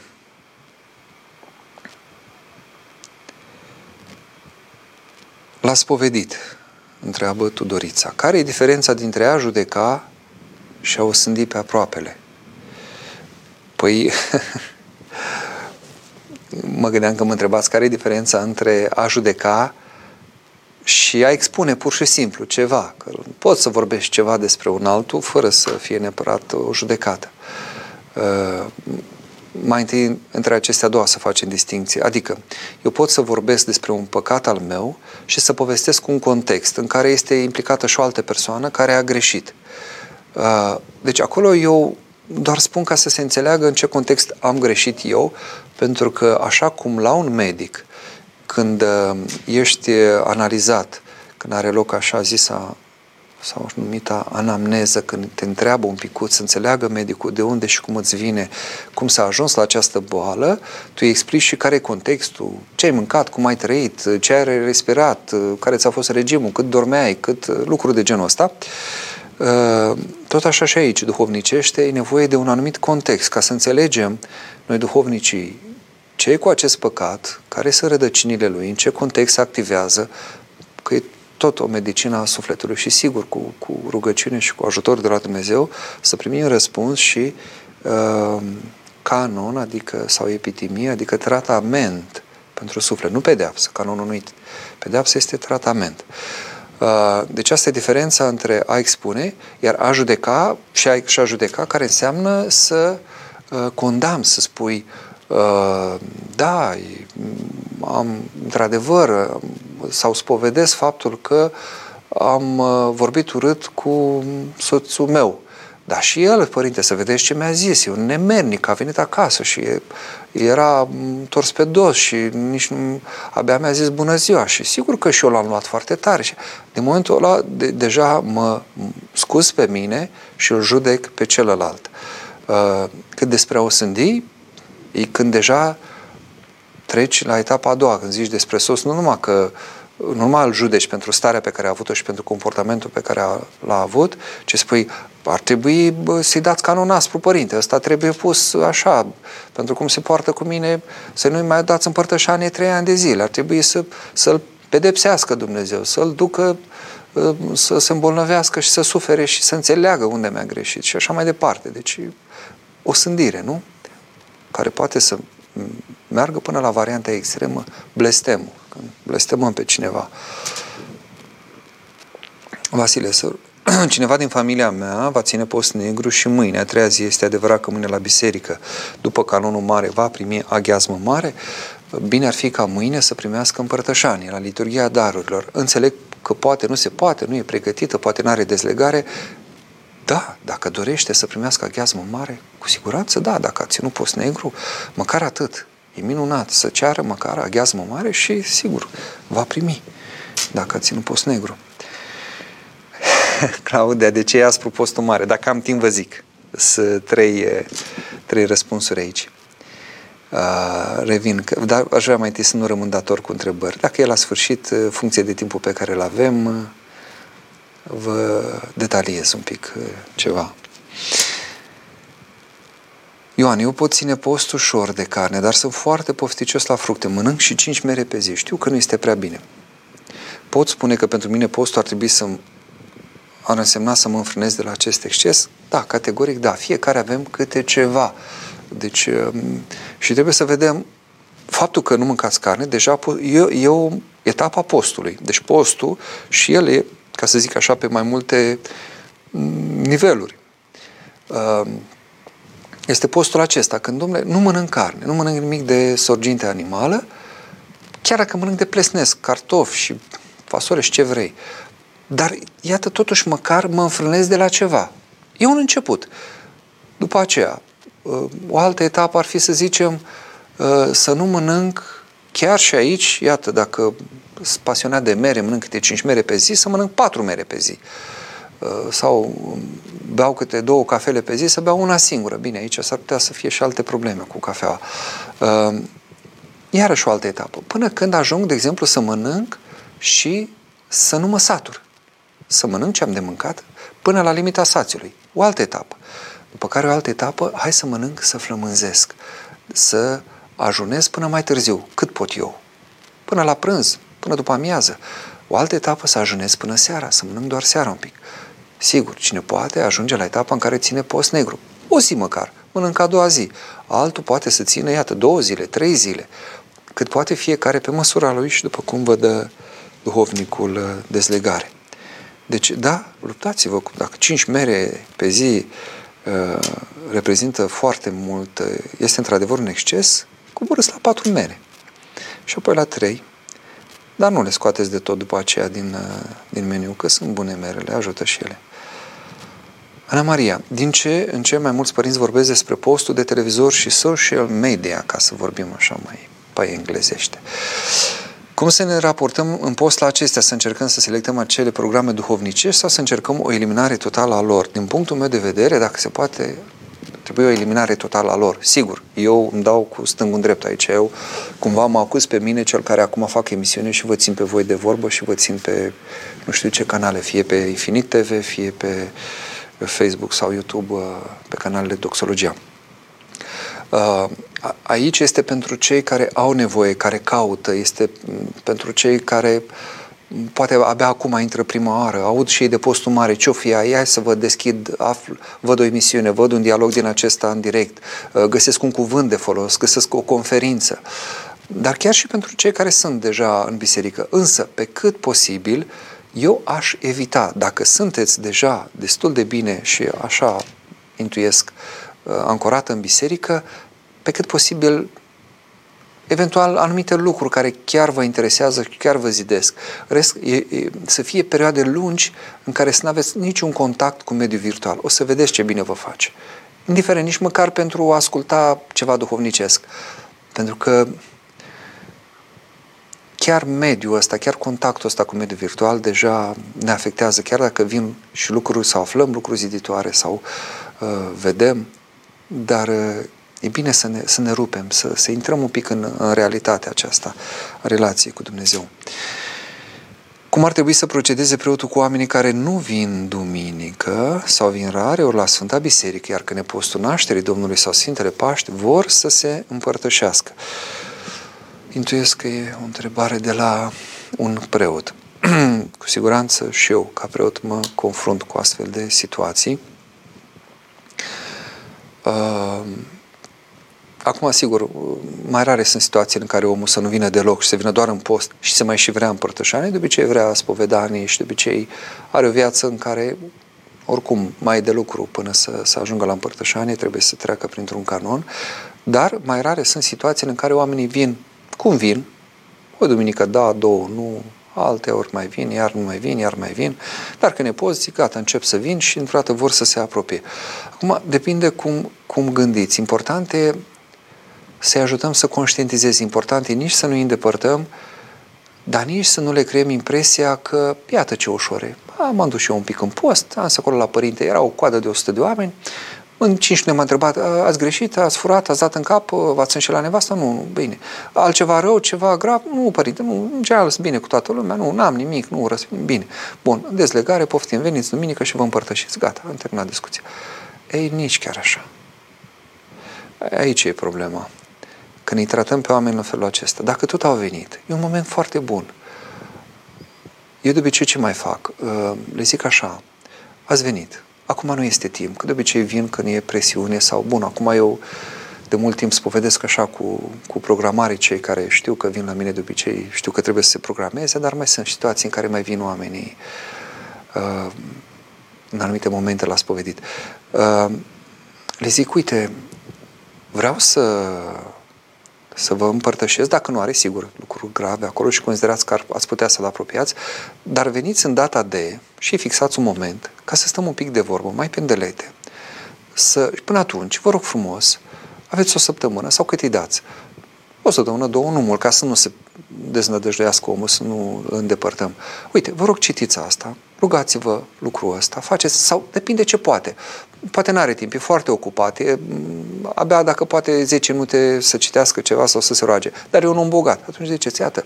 L-a spovedit, întreabă Tudorița. Care e diferența dintre a judeca și a o sândi pe aproapele? Păi, mă gândeam că mă întrebați care e diferența între a judeca și a expune pur și simplu ceva. Că poți să vorbești ceva despre un altul fără să fie neapărat o judecată. Uh, mai întâi între acestea două să facem distinție. Adică, eu pot să vorbesc despre un păcat al meu și să povestesc un context în care este implicată și o altă persoană care a greșit. Uh, deci acolo eu doar spun ca să se înțeleagă în ce context am greșit eu, pentru că așa cum la un medic, când uh, ești analizat, când are loc așa zisa sau numita anamneză, când te întreabă un pic să înțeleagă medicul de unde și cum îți vine, cum s-a ajuns la această boală, tu îi explici și care e contextul, ce ai mâncat, cum ai trăit, ce ai respirat, care ți-a fost regimul, cât dormeai, cât lucruri de genul ăsta. Uh, tot așa și aici, duhovnicește, e nevoie de un anumit context ca să înțelegem noi duhovnicii ce e cu acest păcat, care sunt rădăcinile lui, în ce context se activează, că e tot o medicină a sufletului și sigur cu, cu rugăciune și cu ajutor de la Dumnezeu să primim răspuns și uh, canon, adică sau epitimie, adică tratament pentru suflet, nu pedeapsă, canonul nu pedeapsă este tratament. Uh, deci asta e diferența între a expune, iar a judeca și a, și a judeca, care înseamnă să uh, condamn, să spui uh, da, am, într-adevăr, sau spovedesc faptul că am uh, vorbit urât cu soțul meu. Dar și el, părinte, să vedeți ce mi-a zis, e un nemernic, a venit acasă și era tors pe dos și nici nu, abia mi-a zis bună ziua și sigur că și eu l-am luat foarte tare și de momentul ăla de, deja mă scuz pe mine și îl judec pe celălalt. Uh, cât despre o sândi, e când deja treci la etapa a doua, când zici despre sos, nu numai că nu numai îl judeci pentru starea pe care a avut-o și pentru comportamentul pe care a, l-a avut, ci spui, ar trebui să-i dați canon aspru, părinte, ăsta trebuie pus așa, pentru cum se poartă cu mine, să nu-i mai dați împărtășanie trei ani de zile, ar trebui să, să-l pedepsească Dumnezeu, să-l ducă ă, să se îmbolnăvească și să sufere și să înțeleagă unde mi-a greșit și așa mai departe. Deci o sândire, nu? Care poate să meargă până la varianta extremă, blestemul, când blestemăm pe cineva. Vasile, să cineva din familia mea va ține post negru și mâine, a treia zi, este adevărat că mâine la biserică, după canonul mare, va primi aghiazmă mare, bine ar fi ca mâine să primească împărtășanie la liturgia darurilor. Înțeleg că poate nu se poate, nu e pregătită, poate nu are dezlegare, da, dacă dorește să primească aghiazmă mare, cu siguranță da, dacă a ținut post negru, măcar atât. E minunat să ceară măcar aghiazmă mare și, sigur, va primi dacă a ținut post negru. Claudia, de ce e aspru postul mare? Dacă am timp, vă zic. Sunt trei, trei răspunsuri aici. Uh, revin, dar aș vrea mai întâi să nu rămân dator cu întrebări. Dacă e la sfârșit, funcție de timpul pe care îl avem, vă detaliez un pic ceva. Ioan, eu pot ține post ușor de carne, dar sunt foarte pofticios la fructe. Mănânc și cinci mere pe zi. Știu că nu este prea bine. pot spune că pentru mine postul ar trebui să ar însemna să mă înfrânez de la acest exces? Da, categoric da. Fiecare avem câte ceva. Deci, um, și trebuie să vedem faptul că nu mâncați carne, deja e, e o etapă a postului. Deci postul și el e, ca să zic așa, pe mai multe mm, niveluri. Um, este postul acesta, când, domnule, nu mănânc carne, nu mănânc nimic de sorginte animală, chiar dacă mănânc de plesnesc, cartofi și fasole și ce vrei. Dar, iată, totuși, măcar mă înfrânez de la ceva. E un început. După aceea, uh, o altă etapă ar fi să zicem uh, să nu mănânc chiar și aici, iată, dacă sunt pasionat de mere, mănânc câte 5 mere pe zi, să mănânc 4 mere pe zi. Uh, sau beau câte două cafele pe zi, să beau una singură. Bine, aici s-ar putea să fie și alte probleme cu cafeaua. Iarăși o altă etapă. Până când ajung, de exemplu, să mănânc și să nu mă satur. Să mănânc ce am de mâncat până la limita sațiului. O altă etapă. După care o altă etapă, hai să mănânc, să flămânzesc, să ajunez până mai târziu, cât pot eu. Până la prânz, până după amiază. O altă etapă să ajunez până seara, să mănânc doar seara un pic. Sigur, cine poate ajunge la etapa în care ține post negru. O zi măcar, mănâncă a doua zi. Altul poate să țină, iată, două zile, trei zile cât poate fiecare pe măsura lui și după cum vă dă duhovnicul uh, dezlegare. Deci, da, luptați-vă. Dacă 5 mere pe zi uh, reprezintă foarte mult, uh, este într-adevăr un exces, coborâți la 4 mere. Și apoi la 3, dar nu le scoateți de tot după aceea din, uh, din meniu, că sunt bune merele, ajută și ele. Ana Maria, din ce în ce mai mulți părinți vorbesc despre postul de televizor și social media, ca să vorbim așa mai pe englezește. Cum să ne raportăm în post la acestea? Să încercăm să selectăm acele programe duhovnicești sau să încercăm o eliminare totală a lor? Din punctul meu de vedere, dacă se poate, trebuie o eliminare totală a lor. Sigur, eu îmi dau cu stângul în drept aici. Eu cumva mă acuz pe mine, cel care acum fac emisiune și vă țin pe voi de vorbă și vă țin pe nu știu ce canale, fie pe Infinit TV, fie pe Facebook sau YouTube, pe canalele Doxologia. Uh, aici este pentru cei care au nevoie, care caută, este pentru cei care poate abia acum intră prima oară, aud și ei de postul mare, ce-o fi ai, hai să vă deschid, aflu, văd o emisiune, văd un dialog din acesta în direct, uh, găsesc un cuvânt de folos, găsesc o conferință. Dar chiar și pentru cei care sunt deja în biserică. Însă, pe cât posibil, eu aș evita, dacă sunteți deja destul de bine și așa intuiesc, Uh, ancorată în biserică, pe cât posibil eventual anumite lucruri care chiar vă interesează, chiar vă zidesc. Rest, e, e, să fie perioade lungi în care să nu aveți niciun contact cu mediul virtual. O să vedeți ce bine vă face. Indiferent, nici măcar pentru a asculta ceva duhovnicesc. Pentru că chiar mediul ăsta, chiar contactul ăsta cu mediul virtual deja ne afectează, chiar dacă vin și lucruri sau aflăm lucruri ziditoare sau uh, vedem, dar e bine să ne, să ne rupem, să, să intrăm un pic în, în realitatea aceasta a relației cu Dumnezeu. Cum ar trebui să procedeze preotul cu oamenii care nu vin duminică sau vin rare ori la Sfânta Biserică, iar când e postul nașterii Domnului sau Sfintele Paști, vor să se împărtășească? Intuiesc că e o întrebare de la un preot. cu siguranță și eu, ca preot, mă confrunt cu astfel de situații. Uh, acum, sigur, mai rare sunt situații în care omul să nu vină deloc și să vină doar în post și să mai și vrea împărtășanie, de obicei vrea spovedanie și de obicei are o viață în care oricum mai e de lucru până să, să ajungă la împărtășanie, trebuie să treacă printr-un canon, dar mai rare sunt situațiile în care oamenii vin cum vin, o duminică da, două nu, alte ori mai vin, iar nu mai vin, iar mai vin, dar când ne poți, zic, gata, încep să vin și într-o dată vor să se apropie. Acum, depinde cum, cum gândiți. Important e să-i ajutăm să conștientizeze. Important e nici să nu îi îndepărtăm, dar nici să nu le creăm impresia că, iată ce ușor e. M-am dus și eu un pic în post, am să acolo la părinte, era o coadă de 100 de oameni, în cinci ne-am întrebat, ați greșit, ați furat, ați dat în cap, v-ați înșelat nevasta? Nu, nu, bine. Altceva rău, ceva grav? Nu, părinte, nu, ce bine cu toată lumea? Nu, n-am nimic, nu, răspund, bine. Bun, dezlegare, poftim, veniți duminică și vă împărtășiți. Gata, am terminat discuția. Ei, nici chiar așa. Aici e problema. Când îi tratăm pe oameni în felul acesta, dacă tot au venit, e un moment foarte bun. eu de obicei ce mai fac? Uh, le zic așa, ați venit, acum nu este timp, că de obicei vin când e presiune sau, bun, acum eu de mult timp spovedesc așa cu, cu programarii cei care știu că vin la mine de obicei, știu că trebuie să se programeze, dar mai sunt situații în care mai vin oamenii uh, în anumite momente la spovedit. Uh, le zic, uite, vreau să să vă împărtășesc, dacă nu are, sigur, lucruri grave acolo și considerați că ați putea să-l apropiați, dar veniți în data de și fixați un moment ca să stăm un pic de vorbă, mai pendelete. Să, până atunci, vă rog frumos, aveți o săptămână sau cât îi dați? O săptămână, două, nu mult, ca să nu se deznădăjduiască omul, să nu îl îndepărtăm. Uite, vă rog, citiți asta, rugați-vă lucrul ăsta, faceți, sau depinde ce poate. Poate nu are timp, e foarte ocupat, e, abia dacă poate 10 minute să citească ceva sau să se roage, dar e un om bogat. Atunci ziceți, iată,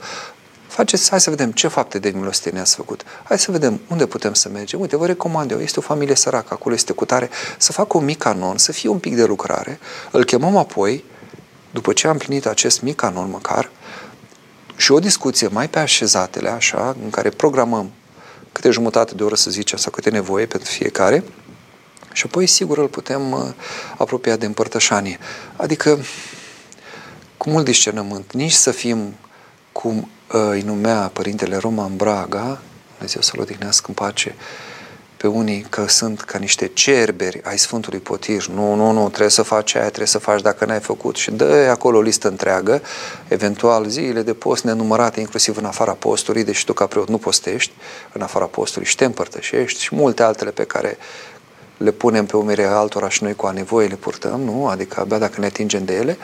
faceți, hai să vedem ce fapte de milostenie ați făcut. Hai să vedem unde putem să mergem. Uite, vă recomand eu, este o familie săracă, acolo este cu tare, să facă un mic canon, să fie un pic de lucrare. Îl chemăm apoi, după ce am plinit acest mic canon măcar, și o discuție mai pe așezatele, așa, în care programăm câte jumătate de oră, să zicem, sau câte nevoie pentru fiecare, și apoi, sigur, îl putem uh, apropia de împărtășanie. Adică, cu mult discernământ, nici să fim cum uh, îi numea Părintele Roman Braga, Dumnezeu să-l odihnească în pace, pe unii că sunt ca niște cerberi ai Sfântului Potir. Nu, nu, nu, trebuie să faci aia, trebuie să faci dacă n-ai făcut. Și dă acolo o listă întreagă, eventual zile de post nenumărate, inclusiv în afara postului, deși tu ca preot nu postești, în afara postului și te împărtășești și multe altele pe care le punem pe umerii altora și noi cu a nevoie le purtăm, nu? Adică abia dacă ne atingem de ele,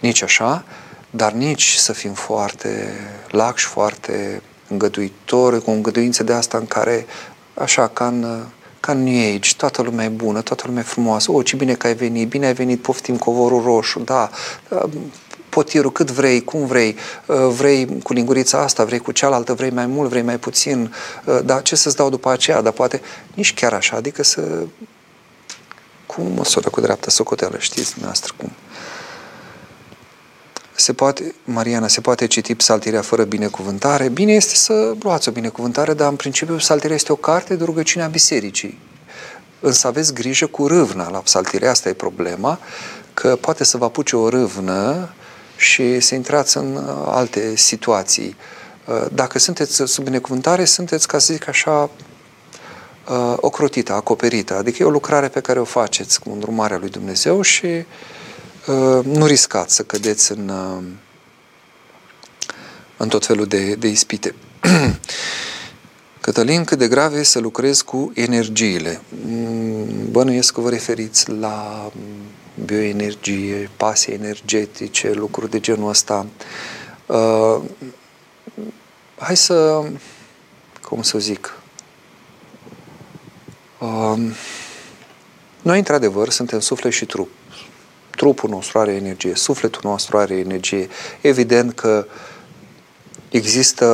nici așa, dar nici să fim foarte laxi, foarte îngăduitori, cu o îngăduință de asta în care, așa, ca în, ca în New Age, toată lumea e bună, toată lumea e frumoasă, o, ce bine că ai venit, bine ai venit, poftim covorul roșu, da, potirul cât vrei, cum vrei, vrei cu lingurița asta, vrei cu cealaltă, vrei mai mult, vrei mai puțin, dar ce să-ți dau după aceea, dar poate nici chiar așa, adică să cu măsură cu dreapta socoteală, știți dumneavoastră cum. Se poate, Mariana, se poate citi psaltirea fără binecuvântare? Bine este să luați o binecuvântare, dar în principiu psaltirea este o carte de rugăciune a bisericii. Însă aveți grijă cu râvna la psaltirea, asta e problema, că poate să vă apuce o râvnă și să intrați în uh, alte situații. Uh, dacă sunteți sub binecuvântare, sunteți, ca să zic așa, uh, ocrotită, acoperită. Adică e o lucrare pe care o faceți cu îndrumarea lui Dumnezeu și uh, nu riscați să cădeți în, uh, în tot felul de, de ispite. Cătălin, cât de grave e să lucrezi cu energiile? Mm, bănuiesc că vă referiți la bioenergie, pase energetice, lucruri de genul ăsta. Uh, hai să, cum să zic, noi, într-adevăr, suntem suflet și trup. Trupul nostru are energie, sufletul nostru are energie. Evident că există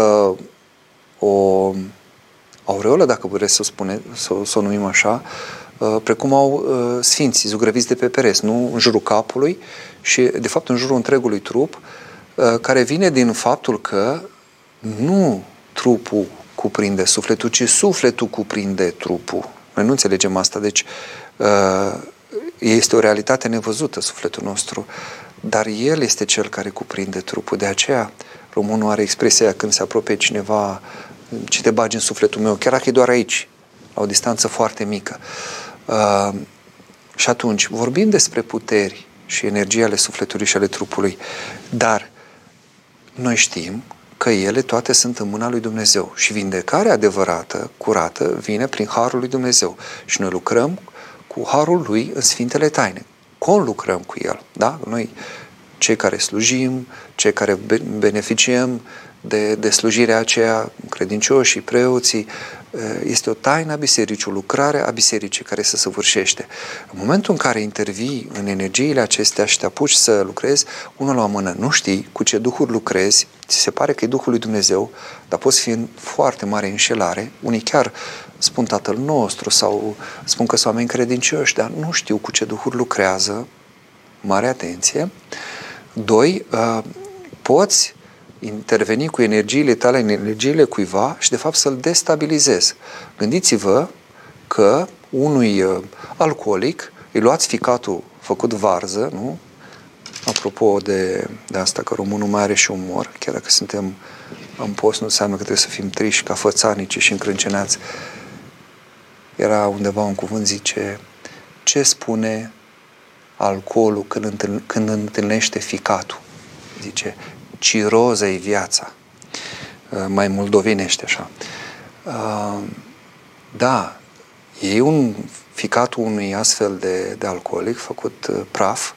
o aureolă, dacă vreți să, spune, să, să o numim așa, uh, precum au uh, sfinții zugrăviți de pe pereți, nu în jurul capului și, de fapt, în jurul întregului trup, uh, care vine din faptul că nu trupul cuprinde sufletul, ci sufletul cuprinde trupul. Noi nu înțelegem asta, deci uh, este o realitate nevăzută sufletul nostru, dar El este Cel care cuprinde trupul. De aceea românul are expresia când se apropie cineva, ce te bagi în sufletul meu, chiar dacă e doar aici, la o distanță foarte mică. Uh, și atunci, vorbim despre puteri și energia ale sufletului și ale trupului, dar noi știm că ele toate sunt în mâna lui Dumnezeu și vindecarea adevărată, curată, vine prin Harul lui Dumnezeu și noi lucrăm cu Harul lui în Sfintele Taine. lucrăm cu El, da? Noi, cei care slujim, cei care beneficiem de, de slujirea aceea, credincioșii, preoții, Eh, este o taină a bisericii, o lucrare a bisericii care se săvârșește. În momentul în care intervii în energiile acestea și te apuci să lucrezi, unul la o mână, nu știi cu ce duhuri lucrezi, ți se pare că e Duhul lui Dumnezeu, dar poți fi în foarte mare înșelare. Unii chiar spun Tatăl nostru sau spun că sunt oameni credincioși, dar nu știu cu ce duhuri lucrează. Mare atenție. Doi, eh, poți interveni cu energiile tale în energiile cuiva și de fapt să-l destabilizezi. Gândiți-vă că unui uh, alcoolic îi luați ficatul făcut varză, nu? Apropo de, de asta că românul mai are și umor, chiar dacă suntem în post, nu înseamnă că trebuie să fim triși ca fățanici și încrâncenați. Era undeva un cuvânt, zice, ce spune alcoolul când, întâln, când întâlnește ficatul? Zice, ciroza e viața. Uh, mai moldovenește așa. Uh, da, e un ficatul unui astfel de, de alcoolic făcut uh, praf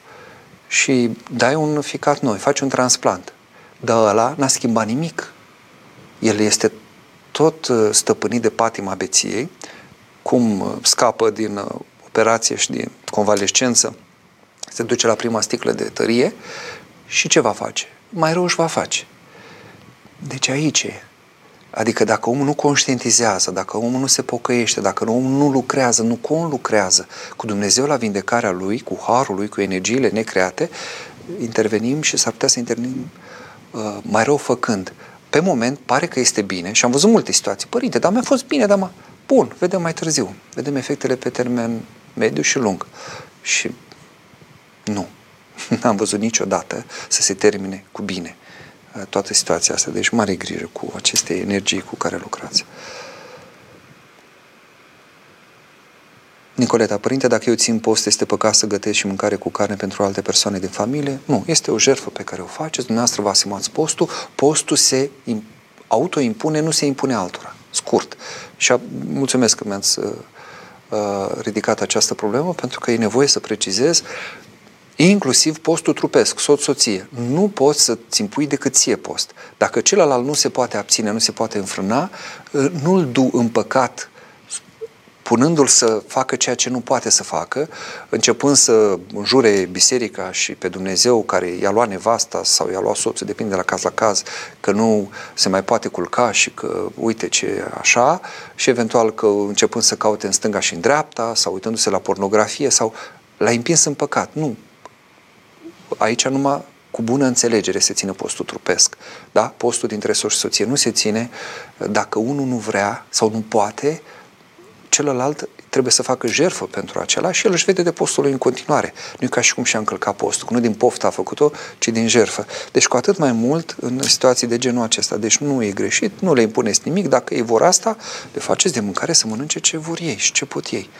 și dai un ficat noi, faci un transplant. Dar ăla n-a schimbat nimic. El este tot stăpânit de patima beției, cum scapă din operație și din convalescență, se duce la prima sticlă de tărie și ce va face? Mai rău își va face. Deci aici e. Adică dacă omul nu conștientizează, dacă omul nu se pocăiește, dacă omul nu lucrează, nu conlucrează cu Dumnezeu la vindecarea lui, cu harul lui, cu energiile necreate, intervenim și s-ar putea să intervenim uh, mai rău făcând. Pe moment pare că este bine și am văzut multe situații. Părinte, dar mi-a fost bine, dar mă... Bun, vedem mai târziu. Vedem efectele pe termen mediu și lung. Și nu. N-am văzut niciodată să se termine cu bine uh, toată situația asta. Deci mare grijă cu aceste energii cu care lucrați. Nicoleta, părinte, dacă eu țin post, este păcat să gătesc și mâncare cu carne pentru alte persoane din familie? Nu, este o jertfă pe care o faceți, dumneavoastră vă asimați postul, postul se autoimpune, nu se impune altora. Scurt. Și mulțumesc că mi-ați uh, uh, ridicat această problemă, pentru că e nevoie să precizez inclusiv postul trupesc, soț-soție. Nu poți să-ți impui decât ție post. Dacă celălalt nu se poate abține, nu se poate înfrâna, ă, nu-l du în păcat punându-l să facă ceea ce nu poate să facă, începând să jure biserica și pe Dumnezeu care i-a luat nevasta sau i-a luat soțul, depinde de la caz la caz, că nu se mai poate culca și că uite ce așa, și eventual că începând să caute în stânga și în dreapta sau uitându-se la pornografie sau l-a împins în păcat. Nu, aici numai cu bună înțelegere se ține postul trupesc. Da? Postul dintre soț și soție nu se ține dacă unul nu vrea sau nu poate, celălalt trebuie să facă jerfă pentru acela și el își vede de postul lui în continuare. Nu e ca și cum și-a încălcat postul, nu din poftă a făcut-o, ci din jerfă. Deci cu atât mai mult în situații de genul acesta. Deci nu e greșit, nu le impuneți nimic, dacă ei vor asta, le faceți de mâncare să mănânce ce vor ei și ce pot ei.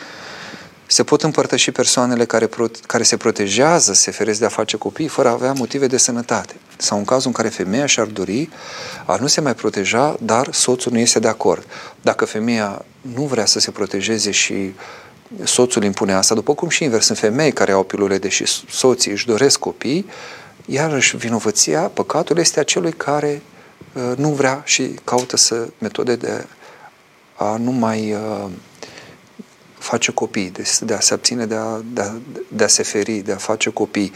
Se pot împărtăși persoanele care, pro- care se protejează, se feresc de a face copii, fără a avea motive de sănătate. Sau în cazul în care femeia și-ar dori a nu se mai proteja, dar soțul nu este de acord. Dacă femeia nu vrea să se protejeze și soțul impune asta, după cum și invers, în femei care au pilule, deși soții își doresc copii, iarăși vinovăția, păcatul este a celui care uh, nu vrea și caută să metode de a nu mai uh, face copii, de, de a se abține de a, de, a, de a se feri, de a face copii.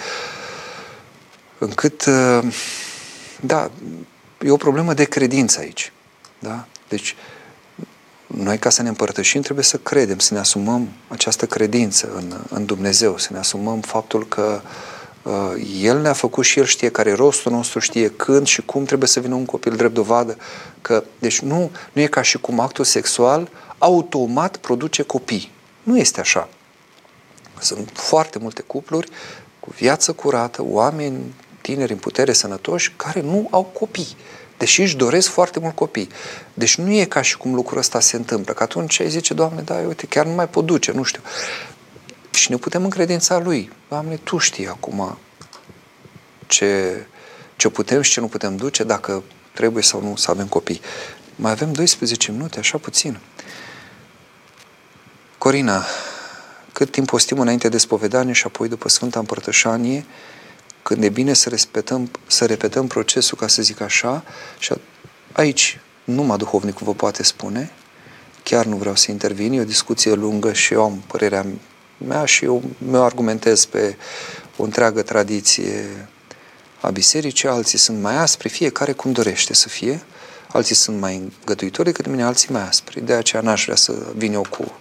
Încât, uh, da, e o problemă de credință aici. Da? Deci, noi ca să ne împărtășim trebuie să credem, să ne asumăm această credință în, în Dumnezeu, să ne asumăm faptul că uh, El ne-a făcut și El știe care e rostul nostru, știe când și cum trebuie să vină un copil drept dovadă. Că, deci nu, nu e ca și cum actul sexual automat produce copii. Nu este așa. Sunt foarte multe cupluri cu viață curată, oameni tineri în putere sănătoși care nu au copii, deși își doresc foarte mult copii. Deci nu e ca și cum lucrul ăsta se întâmplă, că atunci ai zice, Doamne, da, uite, chiar nu mai pot duce, nu știu. Și ne putem încredința Lui. Doamne, Tu știi acum ce, ce putem și ce nu putem duce, dacă trebuie sau nu să avem copii. Mai avem 12 minute, așa puțin. Corina, cât timp postim înainte de spovedanie și apoi după Sfânta Împărtășanie, când e bine să, respectăm, să repetăm procesul, ca să zic așa, și aici numai duhovnicul vă poate spune, chiar nu vreau să intervin, e o discuție lungă și eu am părerea mea și eu mi-o argumentez pe o întreagă tradiție a bisericii, alții sunt mai aspri, fiecare cum dorește să fie, alții sunt mai îngăduitori decât mine, alții mai aspri. De aceea n-aș vrea să vin eu cu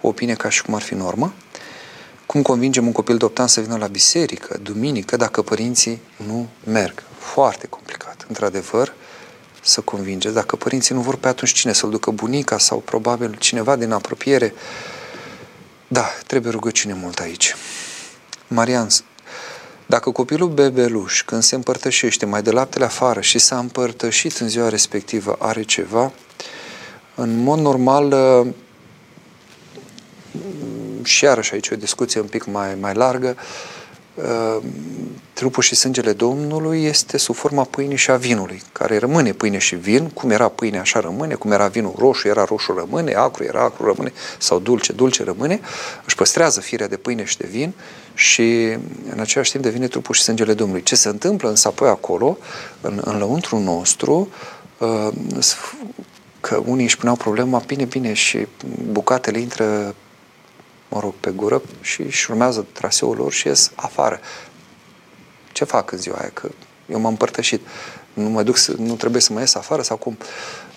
o opinie ca și cum ar fi normă. Cum convingem un copil adoptant să vină la biserică, duminică, dacă părinții nu merg? Foarte complicat. într-adevăr, să convingeți. Dacă părinții nu vor pe atunci cine să-l ducă bunica sau probabil cineva din apropiere. Da, trebuie rugăciune mult aici. Marian, dacă copilul bebeluș, când se împărtășește, mai de laptele afară și s-a împărtășit în ziua respectivă, are ceva, în mod normal, și iarăși aici o discuție un pic mai, mai largă, uh, trupul și sângele Domnului este sub forma pâinii și a vinului, care rămâne pâine și vin, cum era pâine așa rămâne, cum era vinul roșu, era roșu rămâne, acru era acru rămâne, sau dulce, dulce rămâne, își păstrează firea de pâine și de vin și în același timp devine trupul și sângele Domnului. Ce se întâmplă însă apoi acolo, în, în lăuntru nostru, uh, că unii își puneau problema, bine, bine, și bucatele intră mă rog, pe gură și își urmează traseul lor și ies afară. Ce fac în ziua aia? Că eu m-am împărtășit. Nu mă duc să, nu trebuie să mă ies afară sau cum?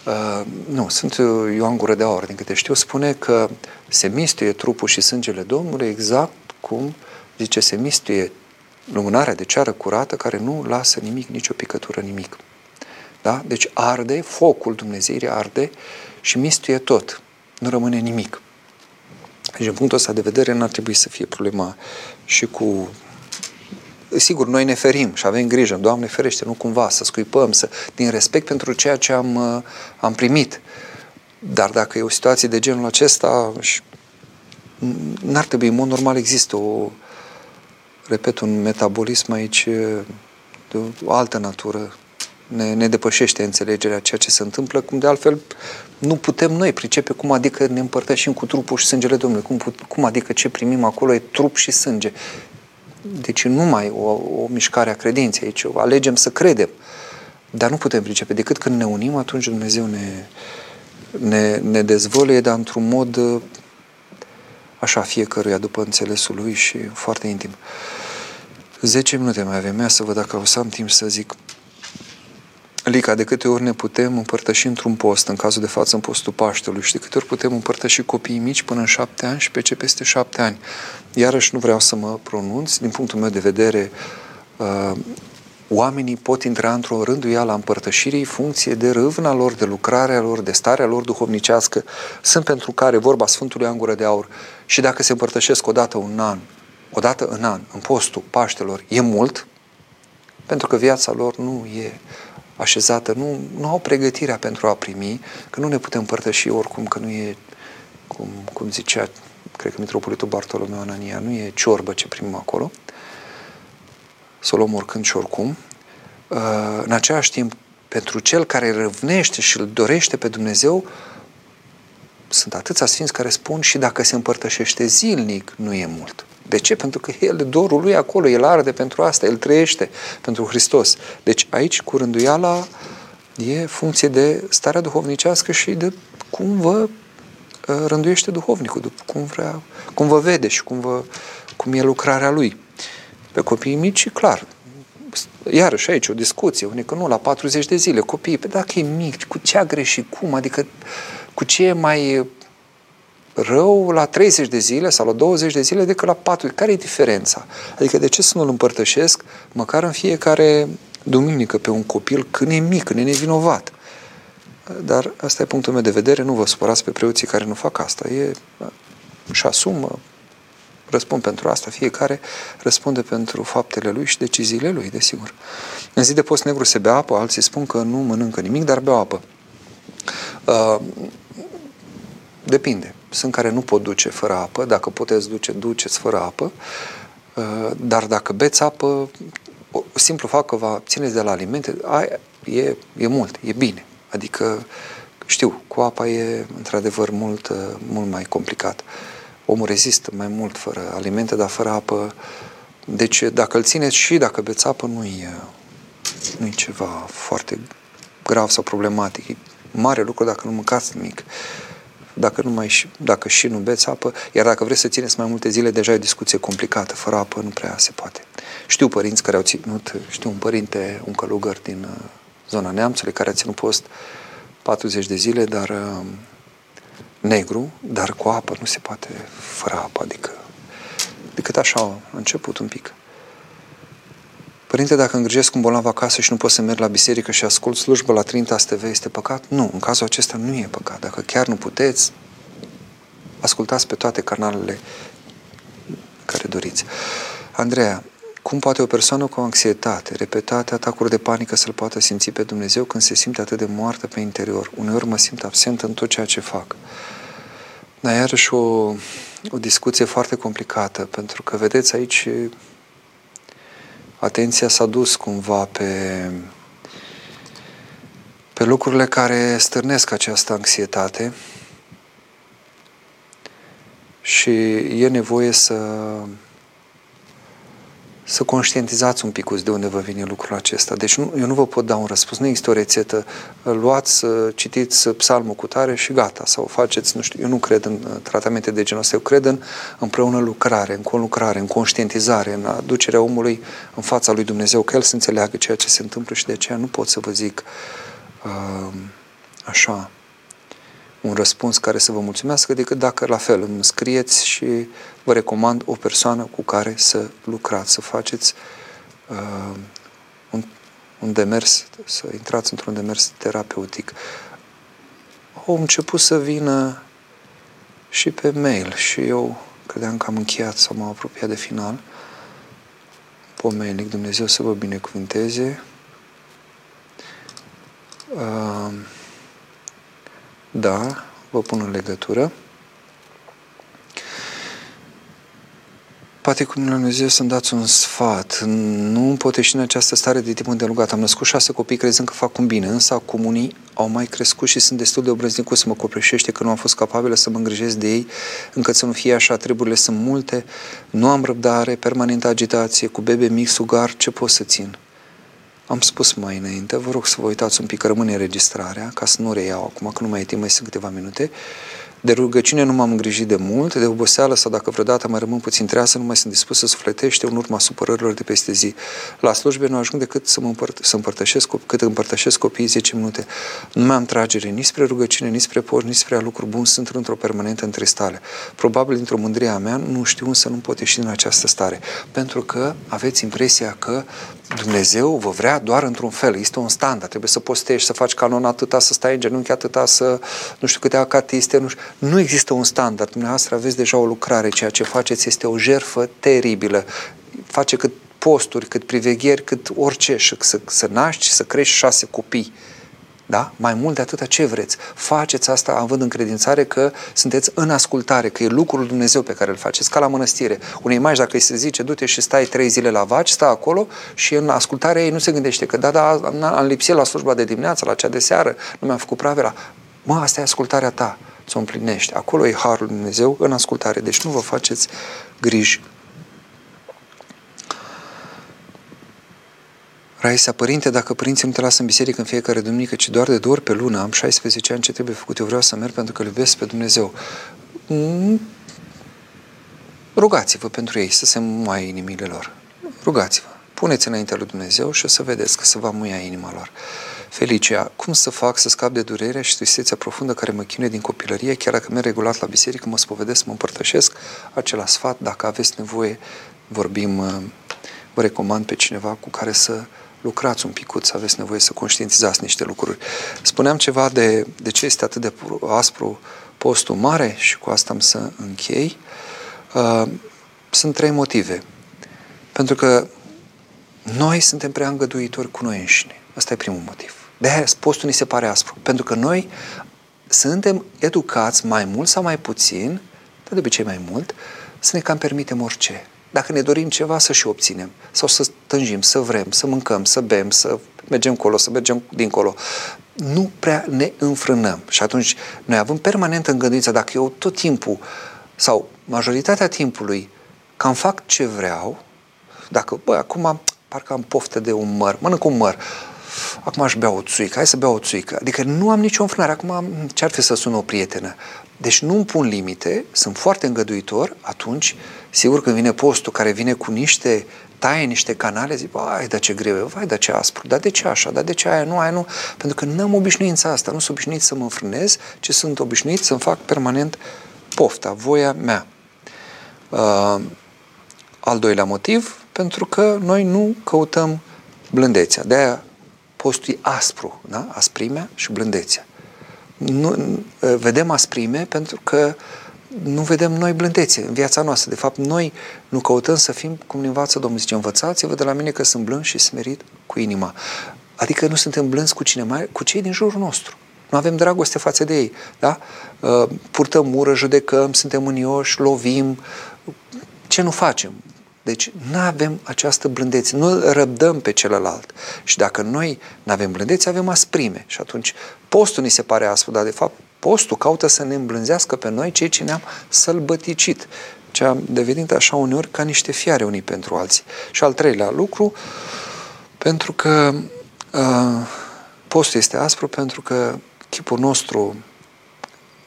Uh, nu, sunt Ioan Gură de Aur, din câte știu, spune că se mistuie trupul și sângele Domnului exact cum zice se mistuie lumânarea de ceară curată care nu lasă nimic, nicio picătură, nimic. Da? Deci arde, focul Dumnezeirii arde și mistuie tot. Nu rămâne nimic. Deci, din punctul ăsta de vedere, n-ar trebui să fie problema și cu Sigur, noi ne ferim și avem grijă, Doamne ferește, nu cumva să scuipăm, să, din respect pentru ceea ce am, uh, am primit. Dar dacă e o situație de genul acesta, n-ar trebui, în mod normal există o, repet, un metabolism aici uh, de o altă natură, ne, ne depășește înțelegerea ceea ce se întâmplă, cum de altfel nu putem noi pricepe cum adică ne împărtășim cu trupul și sângele Domnului, cum, cum adică ce primim acolo e trup și sânge. Deci nu mai o, o mișcare a credinței aici, alegem să credem, dar nu putem pricepe. Decât când ne unim, atunci Dumnezeu ne, ne, ne dezvăluie, dar într-un mod așa fiecăruia după înțelesul lui și foarte intim. 10 minute mai avem, ia să văd dacă o să am timp să zic Lica, de câte ori ne putem împărtăși într-un post, în cazul de față în postul Paștelui, și de câte ori putem împărtăși copiii mici până în șapte ani și pe ce peste șapte ani. Iarăși nu vreau să mă pronunț, din punctul meu de vedere, uh, oamenii pot intra într-o rânduială a împărtășirii funcție de râvna lor, de lucrarea lor, de starea lor duhovnicească. Sunt pentru care vorba Sfântului Angură de Aur și dacă se împărtășesc odată un an, odată în an, în postul Paștelor, e mult, pentru că viața lor nu e așezată, nu, nu au pregătirea pentru a primi, că nu ne putem împărtăși oricum, că nu e, cum, cum zicea, cred că Mitropolitul Bartolomeu Anania, nu e ciorbă ce primim acolo, să o luăm oricând și oricum. Uh, în același timp, pentru cel care răvnește și îl dorește pe Dumnezeu, sunt atâția sfinți care spun și dacă se împărtășește zilnic, nu e mult. De ce? Pentru că el, dorul lui acolo, el arde pentru asta, el trăiește pentru Hristos. Deci aici, cu rânduiala, e funcție de starea duhovnicească și de cum vă uh, rânduiește duhovnicul, cum, vrea, cum vă vede și cum, vă, cum e lucrarea lui. Pe copiii mici, clar, iarăși aici o discuție, unii că nu, la 40 de zile, copiii, pe dacă e mic, cu ce a greșit, cum, adică cu ce e mai rău la 30 de zile sau la 20 de zile decât la 4. Care e diferența? Adică de ce să nu-l împărtășesc măcar în fiecare duminică pe un copil când e mic, când e nevinovat? Dar asta e punctul meu de vedere, nu vă supărați pe preoții care nu fac asta. E, și asumă, răspund pentru asta, fiecare răspunde pentru faptele lui și deciziile lui, desigur. În zi de post negru se bea apă, alții spun că nu mănâncă nimic, dar beau apă. Uh, depinde. Sunt care nu pot duce fără apă, dacă puteți duce, duceți fără apă, uh, dar dacă beți apă, simplu fapt că vă țineți de la alimente, aia e, e mult, e bine. Adică, știu, cu apa e într-adevăr mult, uh, mult mai complicat. Omul rezistă mai mult fără alimente, dar fără apă. Deci, dacă îl țineți și dacă beți apă, nu e, nu e ceva foarte grav sau problematic. E mare lucru dacă nu mâncați nimic dacă, nu mai, dacă și nu beți apă, iar dacă vreți să țineți mai multe zile, deja e o discuție complicată, fără apă nu prea se poate. Știu părinți care au ținut, știu un părinte, un călugăr din uh, zona Neamțului, care a ținut post 40 de zile, dar uh, negru, dar cu apă nu se poate fără apă, adică decât așa a început un pic. Părinte, dacă îngrijesc un bolnav acasă și nu pot să merg la biserică și ascult slujbă la Trintas TV, este păcat? Nu, în cazul acesta nu e păcat. Dacă chiar nu puteți, ascultați pe toate canalele care doriți. Andreea, cum poate o persoană cu anxietate, repetate atacuri de panică să-L poată simți pe Dumnezeu când se simte atât de moartă pe interior? Uneori mă simt absent în tot ceea ce fac. Dar iarăși o, o discuție foarte complicată, pentru că, vedeți, aici atenția s-a dus cumva pe, pe lucrurile care stârnesc această anxietate și e nevoie să să conștientizați un pic de unde vă vine lucrul acesta. Deci nu, eu nu vă pot da un răspuns, nu există o rețetă. Luați, citiți psalmul cu tare și gata, sau faceți, nu știu, eu nu cred în uh, tratamente de genul ăsta, eu cred în împreună lucrare, în conlucrare, în conștientizare, în aducerea omului în fața lui Dumnezeu, că el să înțeleagă ceea ce se întâmplă și de aceea nu pot să vă zic uh, așa un răspuns care să vă mulțumească, decât dacă la fel îmi scrieți și vă recomand o persoană cu care să lucrați, să faceți uh, un, un demers, să intrați într-un demers terapeutic. Au început să vină și pe mail și eu credeam că am încheiat sau m-am apropiat de final. Pomenic, Dumnezeu să vă binecuvinteze. Uh, da, vă pun în legătură. Poate cu Bunul Dumnezeu să-mi dați un sfat. Nu îmi pot ieși în această stare de timp îndelungat. Am născut șase copii crezând că fac un bine, însă acum unii au mai crescut și sunt destul de obrăznicuți să mă copleșește că nu am fost capabilă să mă îngrijesc de ei, încât să nu fie așa. Treburile sunt multe, nu am răbdare, permanentă agitație, cu bebe mic, sugar, ce pot să țin? Am spus mai înainte, vă rog să vă uitați un pic, că rămâne înregistrarea, ca să nu reiau acum, că nu mai e timp, mai sunt câteva minute. De rugăciune nu m-am îngrijit de mult, de oboseală sau dacă vreodată mai rămân puțin treasă, nu mai sunt dispus să sufletește în urma supărărilor de peste zi. La slujbe nu ajung decât să, mă împărt- să împărtășesc, cât împărtășesc copiii 10 minute. Nu mai am tragere nici spre rugăciune, nici spre poș, nici spre lucruri buni, sunt într-o permanentă întristare. Probabil dintr-o mândrie a mea nu știu să nu pot ieși din această stare, pentru că aveți impresia că Dumnezeu vă vrea doar într-un fel. Este un standard. Trebuie să postești, să faci canon atâta, să stai în genunchi atâta, să nu știu câte acatiste. Nu, știu. nu există un standard. Dumneavoastră aveți deja o lucrare. Ceea ce faceți este o jerfă teribilă. Face cât posturi, cât privegheri, cât orice. Și să, să naști, să crești șase copii da? Mai mult de atâta ce vreți. Faceți asta având încredințare că sunteți în ascultare, că e lucrul Dumnezeu pe care îl faceți, ca la mănăstire. Unei mai dacă îi se zice, du-te și stai trei zile la vaci, stă acolo și în ascultarea ei nu se gândește că da, da, am, am lipsit la slujba de dimineață, la cea de seară, nu mi-am făcut pravera. Mă, asta e ascultarea ta, ți-o împlinești. Acolo e Harul Dumnezeu în ascultare, deci nu vă faceți griji Raisa, părinte, dacă părinții nu te lasă în biserică în fiecare duminică, ci doar de două ori pe lună, am 16 ani, ce trebuie făcut? Eu vreau să merg pentru că îl iubesc pe Dumnezeu. Mm. Rugați-vă pentru ei să se muie inimile lor. Rugați-vă. Puneți înaintea lui Dumnezeu și o să vedeți că se va muia inima lor. Felicia, cum să fac să scap de durerea și tristețea profundă care mă chinuie din copilărie, chiar dacă merg regulat la biserică, mă spovedesc, mă împărtășesc acela sfat, dacă aveți nevoie, vorbim, vă recomand pe cineva cu care să lucrați un picut, să aveți nevoie să conștientizați niște lucruri. Spuneam ceva de, de ce este atât de aspru postul mare și cu asta am să închei. Uh, sunt trei motive. Pentru că noi suntem prea îngăduitori cu noi înșine. Asta e primul motiv. De aia postul ni se pare aspru. Pentru că noi suntem educați mai mult sau mai puțin, de obicei mai mult, să ne cam permitem orice. Dacă ne dorim ceva, să și obținem. Sau să tânjim, să vrem, să mâncăm, să bem, să mergem colo, să mergem dincolo. Nu prea ne înfrânăm. Și atunci noi avem permanent îngăduința, dacă eu tot timpul sau majoritatea timpului cam fac ce vreau, dacă, băi, acum parcă am poftă de un măr, mănânc un măr, acum aș bea o țuică, hai să bea o țuică. Adică nu am nicio înfrânare, acum ce-ar fi să sun o prietenă? Deci nu îmi pun limite, sunt foarte îngăduitor, atunci, sigur când vine postul care vine cu niște taie, niște canale, zic, vai, dar ce greu e, vai, dar ce aspru, dar de ce așa, dar de ce aia, nu, aia nu, pentru că n-am obișnuința asta, nu sunt obișnuit să mă înfrânez, ci sunt obișnuit să-mi fac permanent pofta, voia mea. Uh, al doilea motiv, pentru că noi nu căutăm blândețea. De-aia postul e aspru, da? asprimea și blândețea. Nu, vedem asprime pentru că nu vedem noi blândețe în viața noastră. De fapt, noi nu căutăm să fim cum ne învață Domnul. Zice, învățați-vă de la mine că sunt blând și smerit cu inima. Adică nu suntem blânzi cu cine mai, cu cei din jurul nostru. Nu avem dragoste față de ei. Da? Uh, purtăm ură, judecăm, suntem unioși, lovim. Ce nu facem? Deci nu avem această blândețe, nu răbdăm pe celălalt. Și dacă noi nu avem blândețe, avem asprime. Și atunci postul ni se pare aspru, dar de fapt postul caută să ne îmblânzească pe noi cei ce ne-am sălbăticit. Ce am devenit așa uneori ca niște fiare unii pentru alții. Și al treilea lucru, pentru că uh, postul este aspru, pentru că chipul nostru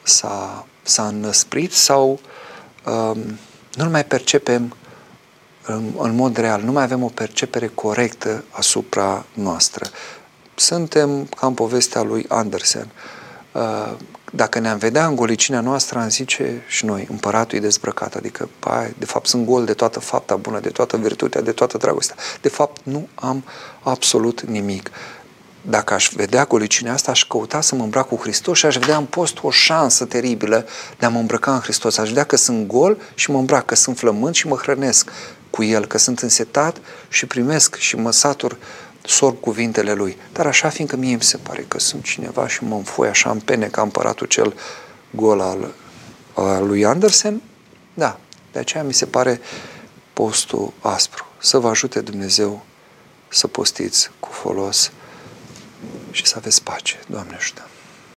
s-a, s-a înăsprit sau uh, nu-l mai percepem în, în mod real, nu mai avem o percepere corectă asupra noastră. Suntem ca în povestea lui Andersen. Uh, dacă ne-am vedea în golicina noastră, am zice și noi, împăratul e dezbrăcat, adică, pai, de fapt, sunt gol de toată fapta bună, de toată virtutea, de toată dragostea. De fapt, nu am absolut nimic. Dacă aș vedea golicina asta, aș căuta să mă îmbrac cu Hristos și aș vedea în post o șansă teribilă de a mă îmbrăca în Hristos. Aș vedea că sunt gol și mă îmbrac, că sunt flământ și mă hrănesc cu El, că sunt însetat și primesc și mă satur sorb cuvintele Lui. Dar așa, fiindcă mie îmi se pare că sunt cineva și mă înfoi așa în pene ca împăratul cel gol al, al lui Andersen, da, de aceea mi se pare postul aspru. Să vă ajute Dumnezeu să postiți cu folos și să aveți pace. Doamne ajută!